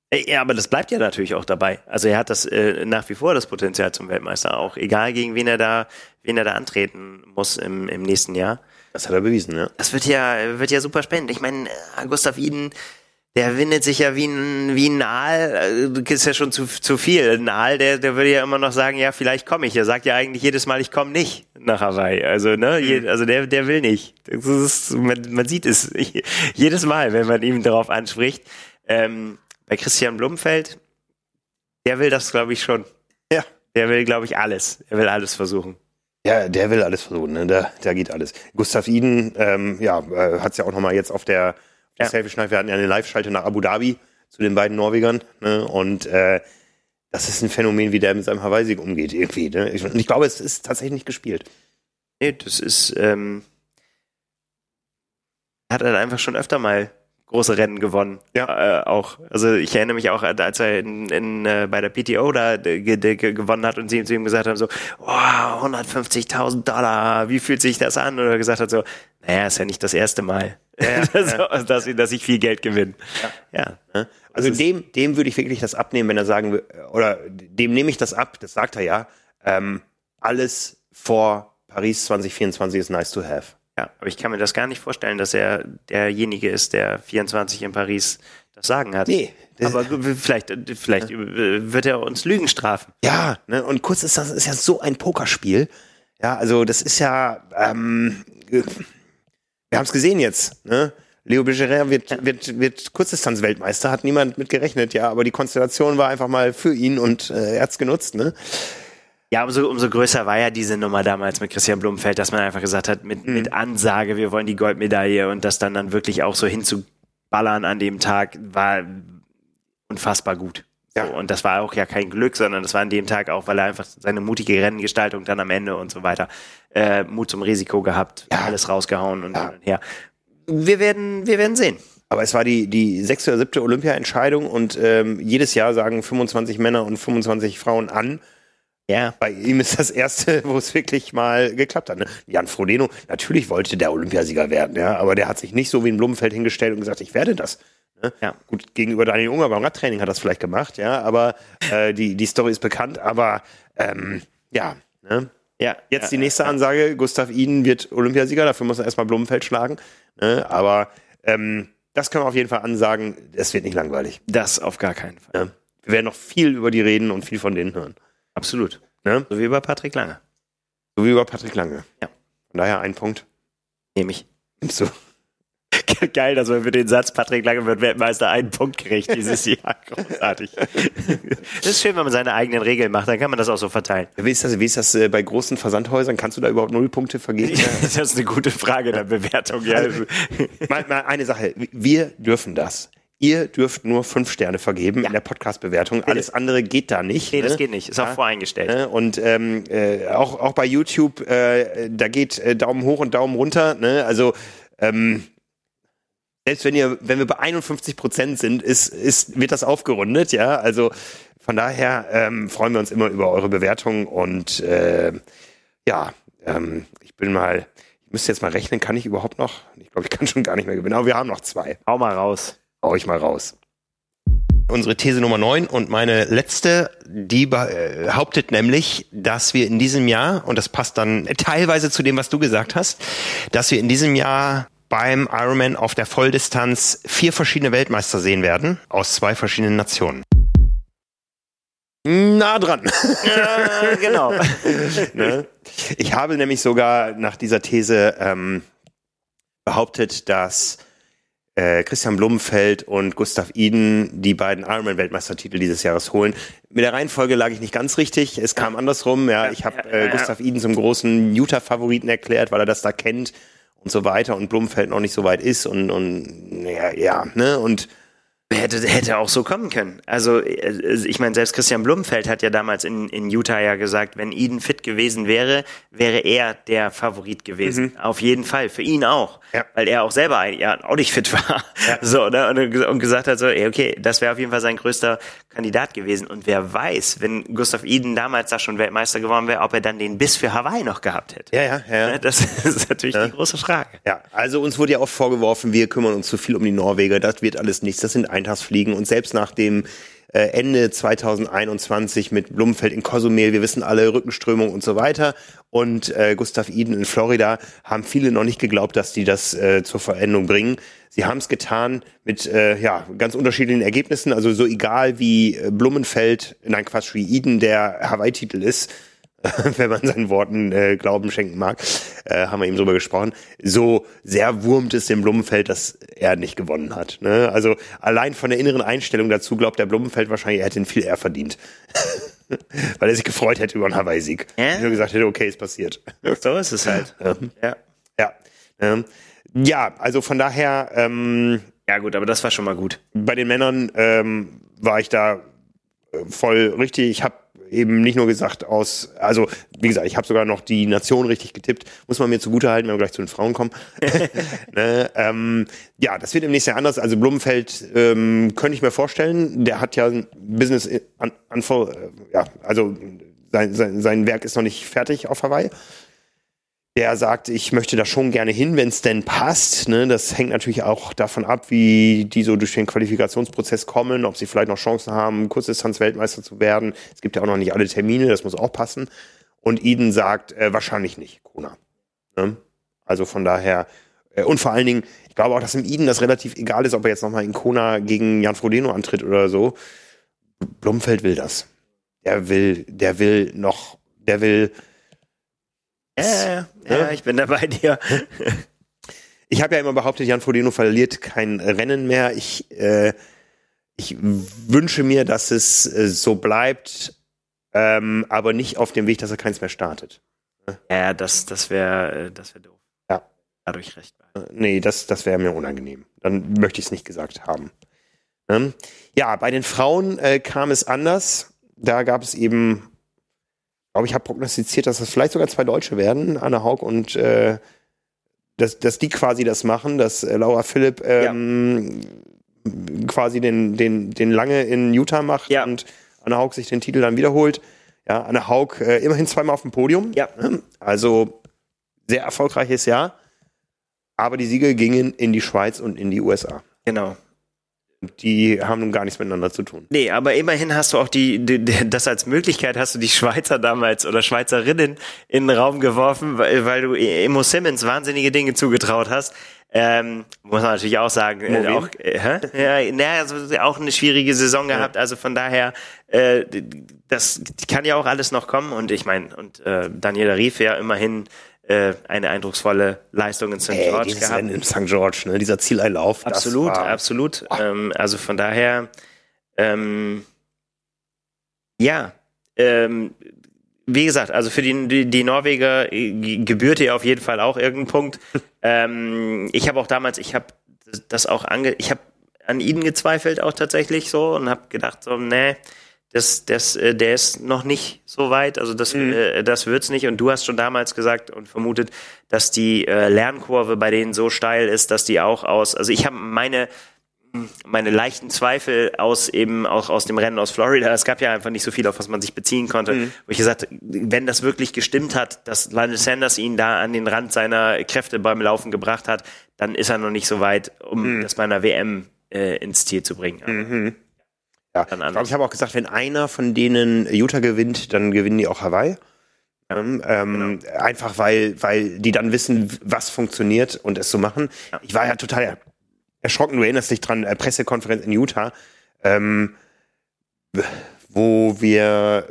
Äh, Ja, aber das bleibt ja natürlich auch dabei. Also er hat das äh, nach wie vor das Potenzial zum Weltmeister auch, egal gegen wen er da, wen er da antreten muss im, im nächsten Jahr. Das hat er bewiesen, ja. Das wird ja, wird ja super spannend. Ich meine, äh, Gustav Iden, der windet sich ja wie ein, wie ein Aal, äh, ist ja schon zu, zu viel. Ein Aal, der, der würde ja immer noch sagen, ja, vielleicht komme ich. Er sagt ja eigentlich jedes Mal, ich komme nicht nach Hawaii. Also, ne, je, also der, der will nicht. Das ist, man, man sieht es jedes Mal, wenn man ihm darauf anspricht. Ähm, bei Christian Blumfeld, der will das, glaube ich, schon. Ja. Der will, glaube ich, alles. Er will alles versuchen. Ja, der will alles versuchen, ne? da, da geht alles. Gustav Iden, ähm, ja, äh, hat es ja auch nochmal jetzt auf der, der Ja. Selfie-Schneid, wir hatten ja eine Live-Schalte nach Abu Dhabi zu den beiden Norwegern, ne? und äh, das ist ein Phänomen, wie der mit seinem Hawaii-Sieg umgeht irgendwie. Ne? Ich, ich glaube, es ist tatsächlich nicht gespielt. Nee, das ist, ähm, hat er einfach schon öfter mal große Rennen gewonnen. Ja. Äh, auch. Also ich erinnere mich auch, als er in, in, äh, bei der PTO da äh, ge, ge, ge- gewonnen hat und sie zu ihm gesagt haben so, oh, 150.000 Dollar, wie fühlt sich das an? Oder er gesagt hat so, naja, ist ja nicht das erste Mal, dass, dass, ich- dass ich viel Geld gewinne. Ja. Ne? Also dem, dem würde ich wirklich das abnehmen, wenn er sagen will, oder dem nehme ich das ab, das sagt er ja, ähm, alles vor Paris 2024 ist nice to have. Ja, aber ich kann mir das gar nicht vorstellen, dass er derjenige ist, der 24 in Paris das Sagen hat. Nee, Aber vielleicht, vielleicht äh, wird er uns Lügen strafen. Ja, ne? und kurz ist das ist ja so ein Pokerspiel. Ja, also das ist ja, ähm, wir haben es gesehen jetzt. Ne? Leo Bergeret wird, wird, wird Kurzdistanz-Weltmeister, hat niemand mit gerechnet, ja, aber die Konstellation war einfach mal für ihn und äh, er hat's genutzt. Ne? Ja, umso, umso größer war ja diese Nummer damals mit Christian Blumenfeld, dass man einfach gesagt hat, mit, mit Ansage, wir wollen die Goldmedaille und das dann dann wirklich auch so hinzuballern an dem Tag, war unfassbar gut. So, Ja. und das war auch ja kein Glück, sondern das war an dem Tag auch, weil er einfach seine mutige Rennengestaltung dann am Ende und so weiter, äh, Mut zum Risiko gehabt, Ja. alles rausgehauen und Ja. hin und her. Wir werden, wir werden sehen. Aber es war die, die sechste oder siebte Olympia-Entscheidung und ähm, jedes Jahr sagen 25 Männer und 25 Frauen an. Ja. Bei ihm ist das erste, wo es wirklich mal geklappt hat. Ne? Jan Frodeno, natürlich wollte der Olympiasieger werden, ja, aber der hat sich nicht so wie ein Blumenfeld hingestellt und gesagt, ich werde das. Ne? Ja. Gut, gegenüber Daniel Unger beim Radtraining hat das vielleicht gemacht, ja, aber äh, die, die Story ist bekannt, aber ähm, ja, ne? Ja. Jetzt ja, die nächste Ansage, Gustav Iden wird Olympiasieger, dafür muss er erstmal Blumenfeld schlagen. Ne? Aber ähm, das können wir auf jeden Fall ansagen, es wird nicht langweilig. Das auf gar keinen Fall. Ne? Wir werden noch viel über die reden und viel von denen hören. Absolut. Ne? So wie über Patrick Lange. So wie über Patrick Lange. Ja. Von daher ein Punkt. Nehme ich. Nimmst du. Geil, dass man für den Satz Patrick Lange wird Weltmeister einen Punkt kriegt dieses Jahr. Großartig. Das ist schön, wenn man seine eigenen Regeln macht, dann kann man das auch so verteilen. Wie ist das, wie ist das äh, bei großen Versandhäusern? Kannst du da überhaupt null Punkte vergeben? Das ist eine gute Frage der Bewertung. Ja. mal, mal eine Sache. Wir dürfen das. Ihr dürft nur fünf Sterne vergeben in der Podcast-Bewertung. Alles andere geht da nicht. Nee, das ne? geht nicht. Ist auch voreingestellt. Ne? Und ähm, äh, auch, auch bei YouTube, äh, da geht äh, Daumen hoch und Daumen runter. Ne? Also ähm, selbst wenn ihr, wenn wir bei 51 Prozent sind, ist, ist, wird das aufgerundet, ja. Also von daher ähm, freuen wir uns immer über eure Bewertungen und äh, ja, ähm, ich bin mal, ich müsste jetzt mal rechnen, kann ich überhaupt noch? Ich glaube, ich kann schon gar nicht mehr gewinnen, aber wir haben noch zwei. Hau mal raus. Hau ich mal raus. Unsere These Nummer 9 und meine letzte, die behauptet nämlich, dass wir in diesem Jahr, und das passt dann teilweise zu dem, was du gesagt hast, dass wir in diesem Jahr beim Ironman auf der Volldistanz vier verschiedene Weltmeister sehen werden aus zwei verschiedenen Nationen. Nah dran. Ja, genau. ne? Ich habe nämlich sogar nach dieser These ähm, behauptet, dass äh, Christian Blumenfeld und Gustav Iden die beiden Ironman-Weltmeistertitel dieses Jahres holen. Mit der Reihenfolge lag ich nicht ganz richtig. Es kam andersrum. Ja, ich habe äh, Gustav Iden zum großen Utah-Favoriten erklärt, weil er das da kennt und so weiter und Blumenfeld noch nicht so weit ist und, und ja, ja, ne? Und Hätte, hätte auch so kommen können. Also, äh, ich meine, selbst Christian Blumenfeld hat ja damals in, in Utah ja gesagt, wenn Eden fit gewesen wäre, wäre er der Favorit gewesen. Mhm. Auf jeden Fall. Für ihn auch. Ja. Weil er auch selber ja, auch nicht fit war. Ja. So, ne? und, und gesagt hat so, ey, okay, das wäre auf jeden Fall sein größter Kandidat gewesen. Und wer weiß, wenn Gustav Eden damals da schon Weltmeister geworden wäre, ob er dann den Biss für Hawaii noch gehabt hätte. Ja, ja, ja. Ne, das ist natürlich ja. die große Frage. Ja, also uns wurde ja oft vorgeworfen, wir kümmern uns zu viel um die Norweger. Das wird alles nichts. Das sind Eintagsfliegen. Und selbst nach dem äh, Ende 2021 mit Blumenfeld in Cozumel, wir wissen alle, Rückenströmung und so weiter. Und äh, Gustav Eden in Florida haben viele noch nicht geglaubt, dass die das äh, zur Verendung bringen. Sie haben es getan mit äh, ja, ganz unterschiedlichen Ergebnissen. Also so egal wie äh, Blumenfeld, nein Quatsch, wie Eden der Hawaii-Titel ist, wenn man seinen Worten äh, Glauben schenken mag, äh, haben wir eben drüber gesprochen. So sehr wurmt es dem Blumenfeld, dass er nicht gewonnen hat. Ne? Also allein von der inneren Einstellung dazu glaubt der Blumenfeld wahrscheinlich, er hätte ihn viel eher verdient. Weil er sich gefreut hätte über einen Hawaii-Sieg. Ja? Nur gesagt hätte, okay, ist passiert. So ist es halt. ja. Ja. Ähm, ja, also von daher. Ähm, ja gut, aber das war schon mal gut. Bei den Männern ähm, war ich da äh, voll richtig. Ich habe eben nicht nur gesagt aus, also wie gesagt, ich habe sogar noch die Nation richtig getippt, muss man mir zugutehalten, wenn wir gleich zu den Frauen kommen. ne, ähm, ja, das wird im nächsten Jahr anders. Also Blumenfeld ähm, könnte ich mir vorstellen, der hat ja ein Business an, an äh, ja, also sein, sein, sein Werk ist noch nicht fertig auf Hawaii der sagt, ich möchte da schon gerne hin, wenn es denn passt. Ne? Das hängt natürlich auch davon ab, wie die so durch den Qualifikationsprozess kommen, ob sie vielleicht noch Chancen haben, Kurzdistanz-Weltmeister zu werden. Es gibt ja auch noch nicht alle Termine, das muss auch passen. Und Eden sagt, äh, wahrscheinlich nicht, Kona. Ne? Also von daher, äh, und vor allen Dingen, ich glaube auch, dass im Eden das relativ egal ist, ob er jetzt nochmal in Kona gegen Jan Frodeno antritt oder so. Blumfeld will das. Der will, der will noch, der will ja, ja, ja, ich bin da bei dir. Ich habe ja immer behauptet, Jan Frodeno verliert kein Rennen mehr. Ich, äh, ich wünsche mir, dass es äh, so bleibt, ähm, aber nicht auf dem Weg, dass er keins mehr startet. Ja, das, das wäre äh, das wär doof. Ja. Dadurch recht. Äh, nee, das, das wäre mir unangenehm. Dann möchte ich es nicht gesagt haben. Ähm, ja, bei den Frauen äh, kam es anders. Da gab es eben glaube, ich habe prognostiziert, dass das vielleicht sogar zwei Deutsche werden, Anne Haug und äh, dass, dass die quasi das machen, dass äh, Laura Philipp ähm, ja. quasi den, den, den lange in Utah macht ja. und Anne Haug sich den Titel dann wiederholt. Ja, Anne Haug äh, immerhin zweimal auf dem Podium. Ja. Also sehr erfolgreiches Jahr. Aber die Siege gingen in die Schweiz und in die USA. Genau die haben nun gar nichts miteinander zu tun. Nee, aber immerhin hast du auch die, die, das als Möglichkeit hast du die Schweizer damals oder Schweizerinnen in den Raum geworfen, weil, weil du Emo Simmons wahnsinnige Dinge zugetraut hast. Ähm, muss man natürlich auch sagen, äh, auch, äh, ja, naja, also auch eine schwierige Saison gehabt, ja. also von daher, äh, das kann ja auch alles noch kommen und ich meine, und äh, Daniela Rief ja immerhin eine eindrucksvolle Leistung in St. Ey, George gehabt. Rennen in St. George, ne? dieser Zieleinlauf. Absolut, absolut. Ähm, also von daher, ähm, ja, ähm, wie gesagt, also für die, die, die Norweger äh, gebührte ja auf jeden Fall auch irgendein Punkt. ähm, ich habe auch damals, ich habe das auch ange, ich habe an ihnen gezweifelt auch tatsächlich so und habe gedacht so, nee, das, das, äh, der ist noch nicht so weit, also das, mhm. äh, das wird's nicht. Und du hast schon damals gesagt und vermutet, dass die äh, Lernkurve bei denen so steil ist, dass die auch aus, also ich habe meine meine leichten Zweifel aus eben auch aus dem Rennen aus Florida. Es gab ja einfach nicht so viel, auf was man sich beziehen konnte. Mhm. Wo ich gesagt, wenn das wirklich gestimmt hat, dass Lionel Sanders ihn da an den Rand seiner Kräfte beim Laufen gebracht hat, dann ist er noch nicht so weit, um mhm. das bei einer WM äh, ins Ziel zu bringen. Ja, ich glaube, ich habe auch gesagt, wenn einer von denen Utah gewinnt, dann gewinnen die auch Hawaii. Ja, ähm, genau. Einfach weil, weil die dann wissen, was funktioniert und es so machen. Ja. Ich war ja total erschrocken, du erinnerst dich dran, äh, Pressekonferenz in Utah, ähm, wo wir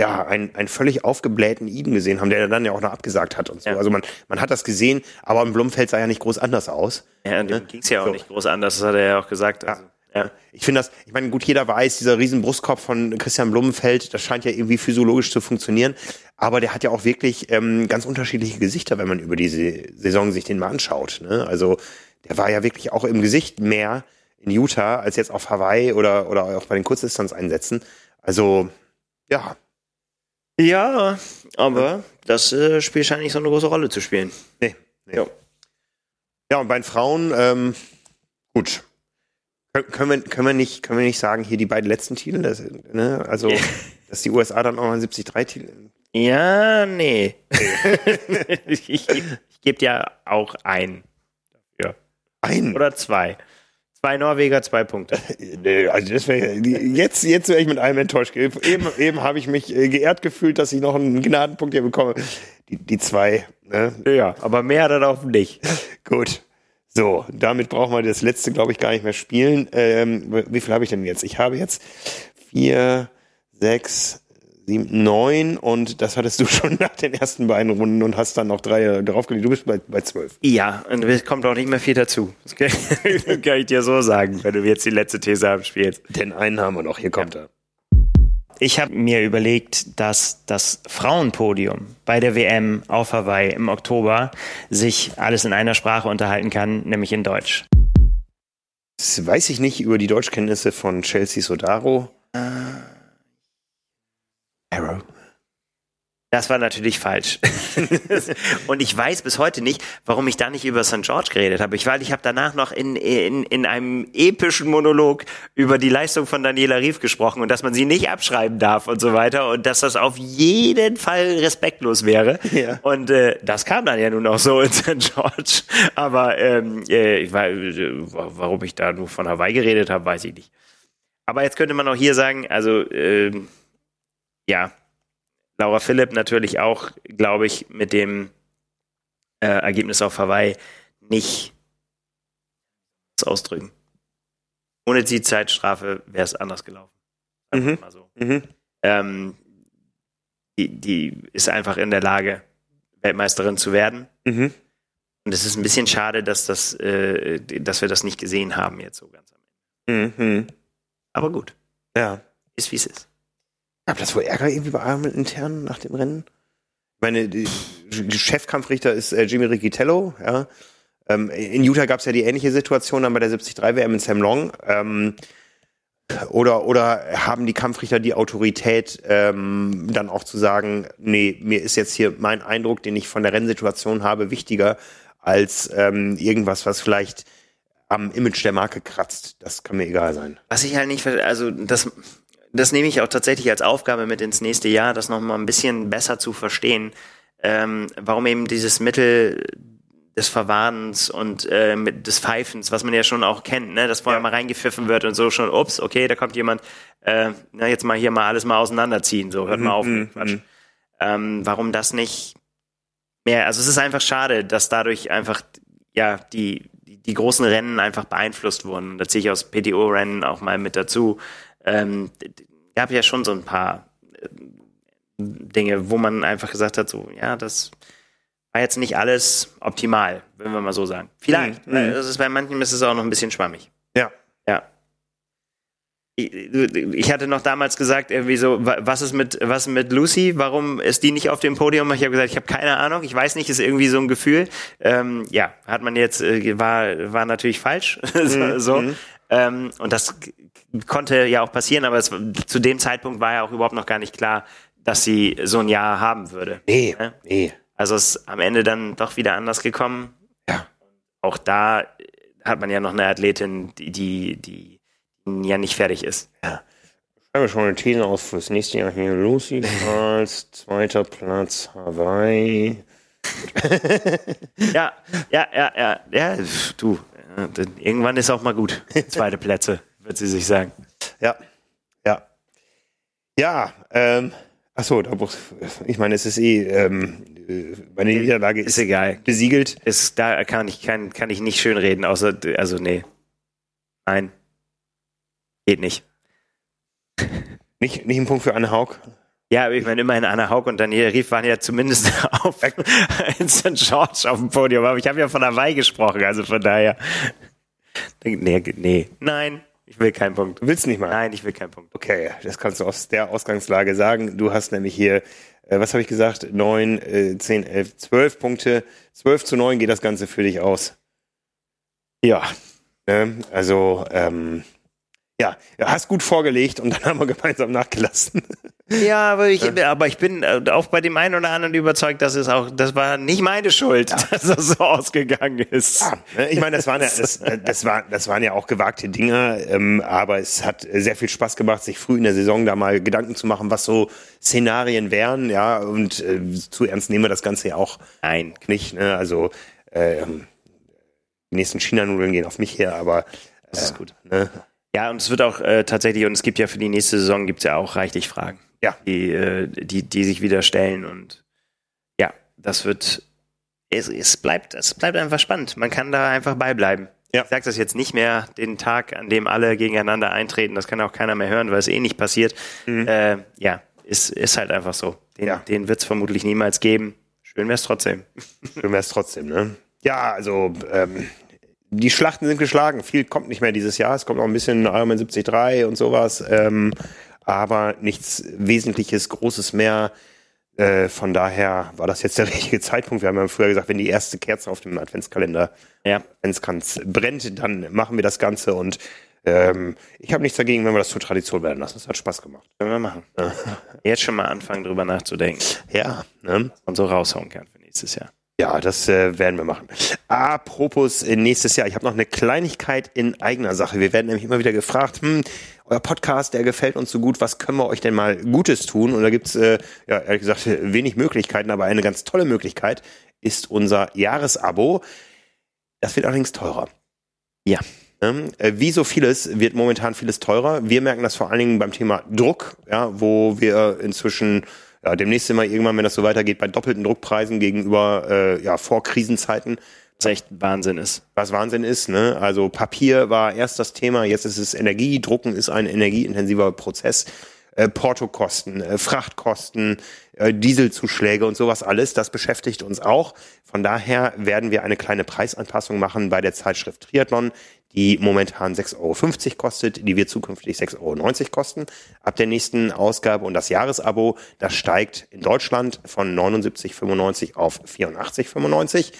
ja einen, einen völlig aufgeblähten Eden gesehen haben, der dann ja auch noch abgesagt hat und so. Ja. Also man, man hat das gesehen, aber im Blumfeld sah ja nicht groß anders aus. Ja, Ne? dem ging's ja auch So. nicht groß anders, das hat er ja auch gesagt. Also, ja. Ich finde das, ich meine, gut, jeder weiß, dieser riesen Brustkorb von Christian Blumenfeld, das scheint ja irgendwie physiologisch zu funktionieren. Aber der hat ja auch wirklich ähm, ganz unterschiedliche Gesichter, wenn man über diese Saison sich den mal anschaut. Ne? Also der war ja wirklich auch im Gesicht mehr in Utah als jetzt auf Hawaii oder, oder auch bei den Kurzdistanzeinsätzen. Also, ja, Ja, aber das äh, Spiel scheint nicht so eine große Rolle zu spielen. nee. nee. Ja. Ja, und bei den Frauen, ähm, gut. Kön- Können wir, können, wir nicht, können wir nicht sagen, hier die beiden letzten Titel, das, ne? also dass die USA dann auch mal 73 Titel. Ja, nee. ich ich, ich gebe dir auch ein. Ja. Ein. Oder zwei. Zwei Norweger, zwei Punkte. Nee, also das wäre jetzt jetzt wäre ich mit allem enttäuscht. Eben eben habe ich mich äh, geehrt gefühlt, dass ich noch einen Gnadenpunkt hier bekomme. Die, die zwei. Ne? Ja, aber mehr dann auch nicht. Gut. So, damit brauchen wir das letzte, glaube ich, gar nicht mehr spielen. Ähm, wie viel habe ich denn jetzt? Ich habe jetzt vier, sechs, sieben, neun und das hattest du schon nach den ersten beiden Runden und hast dann noch drei draufgelegt. Du bist bei, bei zwölf. Ja, und es kommt auch nicht mehr viel dazu. Das kann, ich dir so sagen, wenn du jetzt die letzte These abspielst. Denn einen haben wir noch. Hier kommt er. Ich habe mir überlegt, dass das Frauenpodium bei der WM auf Hawaii im Oktober sich alles in einer Sprache unterhalten kann, nämlich in Deutsch. Das weiß ich nicht über die Deutschkenntnisse von Chelsea Sodaro. Arrow. Das war natürlich falsch. und ich weiß bis heute nicht, warum ich da nicht über St. George geredet habe. Ich, weil ich habe danach noch in, in, in einem epischen Monolog über die Leistung von Daniela Rief gesprochen und dass man sie nicht abschreiben darf und so weiter und dass das auf jeden Fall respektlos wäre. Ja. Und äh, das kam dann ja nun auch so in St. George. Aber ähm, äh, ich äh, warum ich da nur von Hawaii geredet habe, weiß ich nicht. Aber jetzt könnte man auch hier sagen, also ähm, ja, Laura Philipp natürlich auch, glaube ich, mit dem äh, Ergebnis auf Hawaii nicht ausdrücken. Ohne die Zeitstrafe wäre es anders gelaufen. Mhm. mal so. Mhm. Ähm, die, die ist einfach in der Lage, Weltmeisterin zu werden. Mhm. Und es ist ein bisschen schade, dass, das, äh, dass wir das nicht gesehen haben jetzt so ganz am Ende. Mhm. Aber gut, Ja. ist wie es ist. Gab das wohl Ärger irgendwie bei Armen intern nach dem Rennen? Ich meine, die, Chefkampfrichter ist äh, Jimmy Riccitello, ja. Ähm, in Utah gab es ja die ähnliche Situation dann bei der 73 WM in Sam Long. Ähm, oder, oder haben die Kampfrichter die Autorität, ähm, dann auch zu sagen, nee, mir ist jetzt hier mein Eindruck, den ich von der Rennsituation habe, wichtiger als ähm, irgendwas, was vielleicht am Image der Marke kratzt. Das kann mir egal sein. Was ich halt nicht, also das, das nehme ich auch tatsächlich als Aufgabe mit ins nächste Jahr, das nochmal ein bisschen besser zu verstehen, ähm, warum eben dieses Mittel des Verwarnens und äh, mit des Pfeifens, was man ja schon auch kennt, ne, dass vorher Ja. mal reingepfiffen wird und so schon, ups, okay, da kommt jemand, äh, na jetzt mal hier mal alles mal auseinanderziehen, so, hört mal auf, mhm, Quatsch. mhm. Ähm, warum das nicht mehr, also es ist einfach schade, dass dadurch einfach, ja, die, die, die großen Rennen einfach beeinflusst wurden. Da ziehe ich aus PTO-Rennen auch mal mit dazu. Ähm, gab ja schon so ein paar äh, Dinge, wo man einfach gesagt hat, so, ja, das war jetzt nicht alles optimal, wenn wir mal so sagen. Vielleicht. Mhm, mhm. Das ist, bei manchen ist es auch noch ein bisschen schwammig. Ja. Ja. Ich, ich hatte noch damals gesagt, irgendwie so, wa- was ist mit, was mit Lucy? Warum ist die nicht auf dem Podium? Ich habe gesagt, ich habe keine Ahnung, ich weiß nicht, ist irgendwie so ein Gefühl. Ähm, ja, hat man jetzt, äh, war, war natürlich falsch. so. so. mhm. Ähm, und das konnte ja auch passieren, aber es, zu dem Zeitpunkt war ja auch überhaupt noch gar nicht klar, dass sie so ein Jahr haben würde. Nee, Ja. nee. Also es ist am Ende dann doch wieder anders gekommen. Ja. Auch da hat man ja noch eine Athletin, die, die, die ja nicht fertig ist. schreibe schon eine These aus fürs nächste Jahr hier. Lucy Charles, zweiter Platz, Hawaii. Ja, ja, ja, ja, ja, du, ja, irgendwann ist auch mal gut. Zweite Plätze, wird sie sich sagen. Ja, ja. Ja, ähm, achso, da muss, ich meine, es ist eh, ähm, äh, meine Niederlage Ist ist egal. besiegelt. Ist, da kann ich, kann, kann ich nicht schön reden, außer, also nee. Nein. Geht nicht. Nicht, nicht ein Punkt für Anne Haug. Ja, aber ich meine, immerhin Anna Haug und Daniel Rief waren ja zumindest auf in St. George auf dem Podium. Aber ich habe ja von Hawaii gesprochen, also von daher. Nee, nee, nein, ich will keinen Punkt. Du willst nicht mal? Nein, ich will keinen Punkt. Okay, das kannst du aus der Ausgangslage sagen. Du hast nämlich hier, äh, was habe ich gesagt? Neun, äh, zehn, elf, zwölf Punkte. Zwölf zu neun geht das Ganze für dich aus. Ja, ne? also ähm, ja, hast gut vorgelegt und dann haben wir gemeinsam nachgelassen. Ja, aber ich, aber ich bin äh, auch bei dem einen oder anderen überzeugt, dass es auch, das war nicht meine Schuld, ja. dass das so ausgegangen ist. Ja, ne, ich meine, das waren ja, das, das, war, das waren ja auch gewagte Dinge, ähm, aber es hat sehr viel Spaß gemacht, sich früh in der Saison da mal Gedanken zu machen, was so Szenarien wären, ja, und äh, zu ernst nehmen wir das Ganze ja auch Nein. nicht, ne? Also äh, die nächsten China-Nudeln gehen auf mich her, aber das ist gut. Ne? Ja, und es wird auch äh, tatsächlich, und es gibt ja für die nächste Saison gibt's ja auch reichlich Fragen. Ja. Die, äh, die, die sich wieder stellen. Und ja, das wird, es, es bleibt, es bleibt einfach spannend. Man kann da einfach beibleiben. Ja. Ich sage das jetzt nicht mehr den Tag, an dem alle gegeneinander eintreten. Das kann auch keiner mehr hören, weil es eh nicht passiert. Mhm. Äh, ja, ist, ist halt einfach so. Den, ja. den wird es vermutlich niemals geben. Schön wäre es trotzdem. Schön wäre es trotzdem, ne? Ja, also ähm, die Schlachten sind geschlagen. Viel kommt nicht mehr dieses Jahr. Es kommt noch ein bisschen Ironman 73 und sowas. Ähm, aber nichts Wesentliches, Großes mehr. Äh, von daher war das jetzt der richtige Zeitpunkt. Wir haben ja früher gesagt, wenn die erste Kerze auf dem Adventskalender, ja. Adventskranz brennt, dann machen wir das Ganze und ähm, ich habe nichts dagegen, wenn wir das zur Tradition werden lassen. Das hat Spaß gemacht. Können wir machen. Ja. Jetzt schon mal anfangen, drüber nachzudenken. Ja. Ne? Und so raushauen kann für nächstes Jahr. Ja, das äh, werden wir machen. Apropos äh, nächstes Jahr, ich habe noch eine Kleinigkeit in eigener Sache. Wir werden nämlich immer wieder gefragt, hm, euer Podcast, der gefällt uns so gut, was können wir euch denn mal Gutes tun? Und da gibt's äh, ja ehrlich gesagt wenig Möglichkeiten, aber eine ganz tolle Möglichkeit ist unser Jahresabo. Das wird allerdings teurer. Ja. Ähm, äh, wie so vieles wird momentan vieles teurer. Wir merken das vor allen Dingen beim Thema Druck, ja, wo wir inzwischen ja, demnächst immer irgendwann, wenn das so weitergeht, bei doppelten Druckpreisen gegenüber äh, ja, vor Krisenzeiten. Was echt Wahnsinn ist. Was Wahnsinn ist, ne? Also Papier war erst das Thema, jetzt ist es Energie, Drucken ist ein energieintensiver Prozess. Äh, Portokosten, äh, Frachtkosten, äh, Dieselzuschläge und sowas alles, das beschäftigt uns auch. Von daher werden wir eine kleine Preisanpassung machen bei der Zeitschrift Triathlon die momentan 6,50 Euro kostet, die wird zukünftig 6,90 Euro kosten ab der nächsten Ausgabe. Und das Jahresabo, das steigt in Deutschland von 79,95 auf 84,95.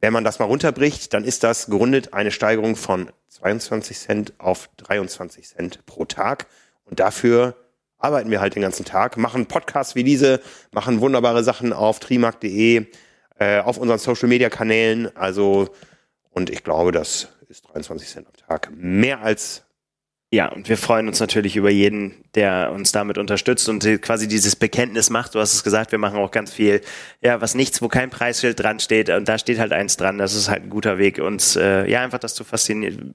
Wenn man das mal runterbricht, dann ist das gerundet eine Steigerung von 22 Cent auf 23 Cent pro Tag. Und dafür arbeiten wir halt den ganzen Tag, machen Podcasts wie diese, machen wunderbare Sachen auf trimark.de, äh, auf unseren Social Media Kanälen. Also, und ich glaube, dass ist 23 Cent am Tag. Mehr als ja, und wir freuen uns natürlich über jeden, der uns damit unterstützt und quasi dieses Bekenntnis macht. Du hast es gesagt, wir machen auch ganz viel, ja, was nichts, wo kein Preisschild dran steht. Und da steht halt eins dran. Das ist halt ein guter Weg, uns, äh, ja, einfach das zu faszinieren,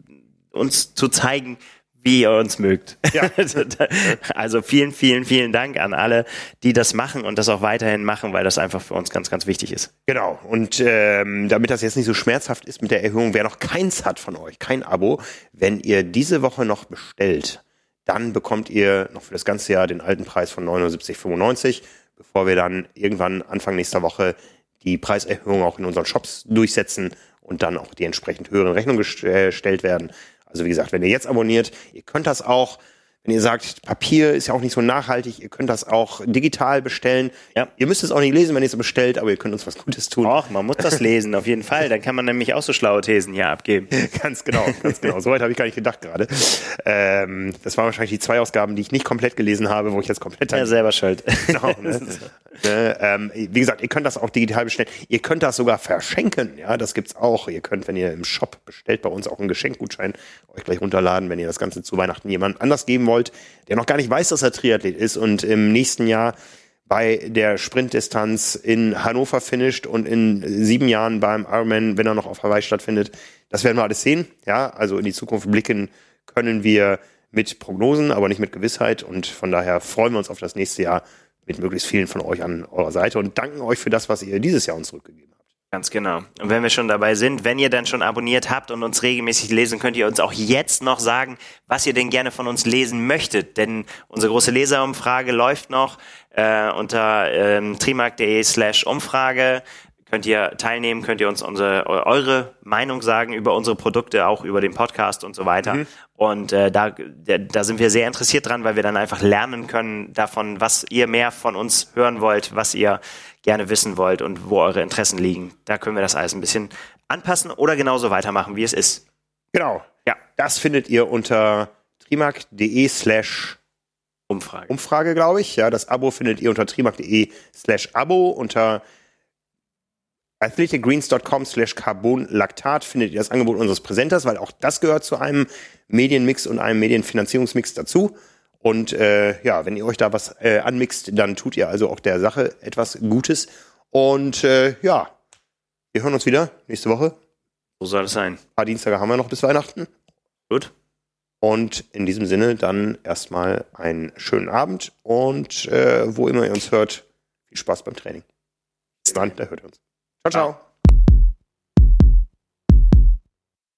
uns zu zeigen, wie ihr uns mögt. Ja. also vielen, vielen, vielen Dank an alle, die das machen und das auch weiterhin machen, weil das einfach für uns ganz, ganz wichtig ist. Genau. Und ähm, damit das jetzt nicht so schmerzhaft ist mit der Erhöhung, wer noch keins hat von euch, kein Abo, wenn ihr diese Woche noch bestellt, dann bekommt ihr noch für das ganze Jahr den alten Preis von 79,95, bevor wir dann irgendwann Anfang nächster Woche die Preiserhöhung auch in unseren Shops durchsetzen und dann auch die entsprechend höheren Rechnungen gestellt werden. Also wie gesagt, wenn ihr jetzt abonniert, ihr könnt das auch wenn ihr sagt, Papier ist ja auch nicht so nachhaltig, ihr könnt das auch digital bestellen. Ja. Ihr müsst es auch nicht lesen, wenn ihr es bestellt, aber ihr könnt uns was Gutes tun. Och, man muss das lesen, auf jeden Fall. Dann kann man nämlich auch so schlaue Thesen hier abgeben. ganz genau, ganz genau. Soweit habe ich gar nicht gedacht gerade. Ähm, das waren wahrscheinlich die zwei Ausgaben, die ich nicht komplett gelesen habe, wo ich jetzt komplett... Ja, selber schuld. Genau. Ne? ne? ähm, wie gesagt, ihr könnt das auch digital bestellen. Ihr könnt das sogar verschenken. Ja, das gibt's auch. Ihr könnt, wenn ihr im Shop bestellt, bei uns auch einen Geschenkgutschein euch gleich runterladen, wenn ihr das Ganze zu Weihnachten jemand anders geben wollt wollt, der noch gar nicht weiß, dass er Triathlet ist und im nächsten Jahr bei der Sprintdistanz in Hannover finisht und in sieben Jahren beim Ironman, wenn er noch auf Hawaii stattfindet. Das werden wir alles sehen. Ja, also in die Zukunft blicken können wir mit Prognosen, aber nicht mit Gewissheit. Und von daher freuen wir uns auf das nächste Jahr mit möglichst vielen von euch an eurer Seite und danken euch für das, was ihr dieses Jahr uns zurückgegeben habt. Ganz genau. Und wenn wir schon dabei sind, wenn ihr dann schon abonniert habt und uns regelmäßig lesen, könnt ihr uns auch jetzt noch sagen, was ihr denn gerne von uns lesen möchtet. Denn unsere große Leserumfrage läuft noch äh, unter ähm, trimark.de slash Umfrage. Könnt ihr teilnehmen, könnt ihr uns unsere, eure Meinung sagen über unsere Produkte, auch über den Podcast und so weiter. Mhm. Und äh, da, da sind wir sehr interessiert dran, weil wir dann einfach lernen können davon, was ihr mehr von uns hören wollt, was ihr gerne wissen wollt und wo eure Interessen liegen. Da können wir das alles ein bisschen anpassen oder genauso weitermachen, wie es ist. Genau. Ja. Das findet ihr unter trimark.de slash Umfrage. Umfrage, glaube ich. Ja, das Abo findet ihr unter trimark.de slash Abo. Unter athleticgreens.com slash carbonlactat findet ihr das Angebot unseres Präsenters, weil auch das gehört zu einem Medienmix und einem Medienfinanzierungsmix dazu. Und äh, ja, wenn ihr euch da was äh, anmixt, dann tut ihr also auch der Sache etwas Gutes. Und äh, ja, wir hören uns wieder nächste Woche. So soll es sein. Ein paar Dienstage haben wir noch bis Weihnachten. Gut. Und in diesem Sinne dann erstmal einen schönen Abend und äh, wo immer ihr uns hört, viel Spaß beim Training. Bis dann, der hört uns. Ciao, ciao. ciao.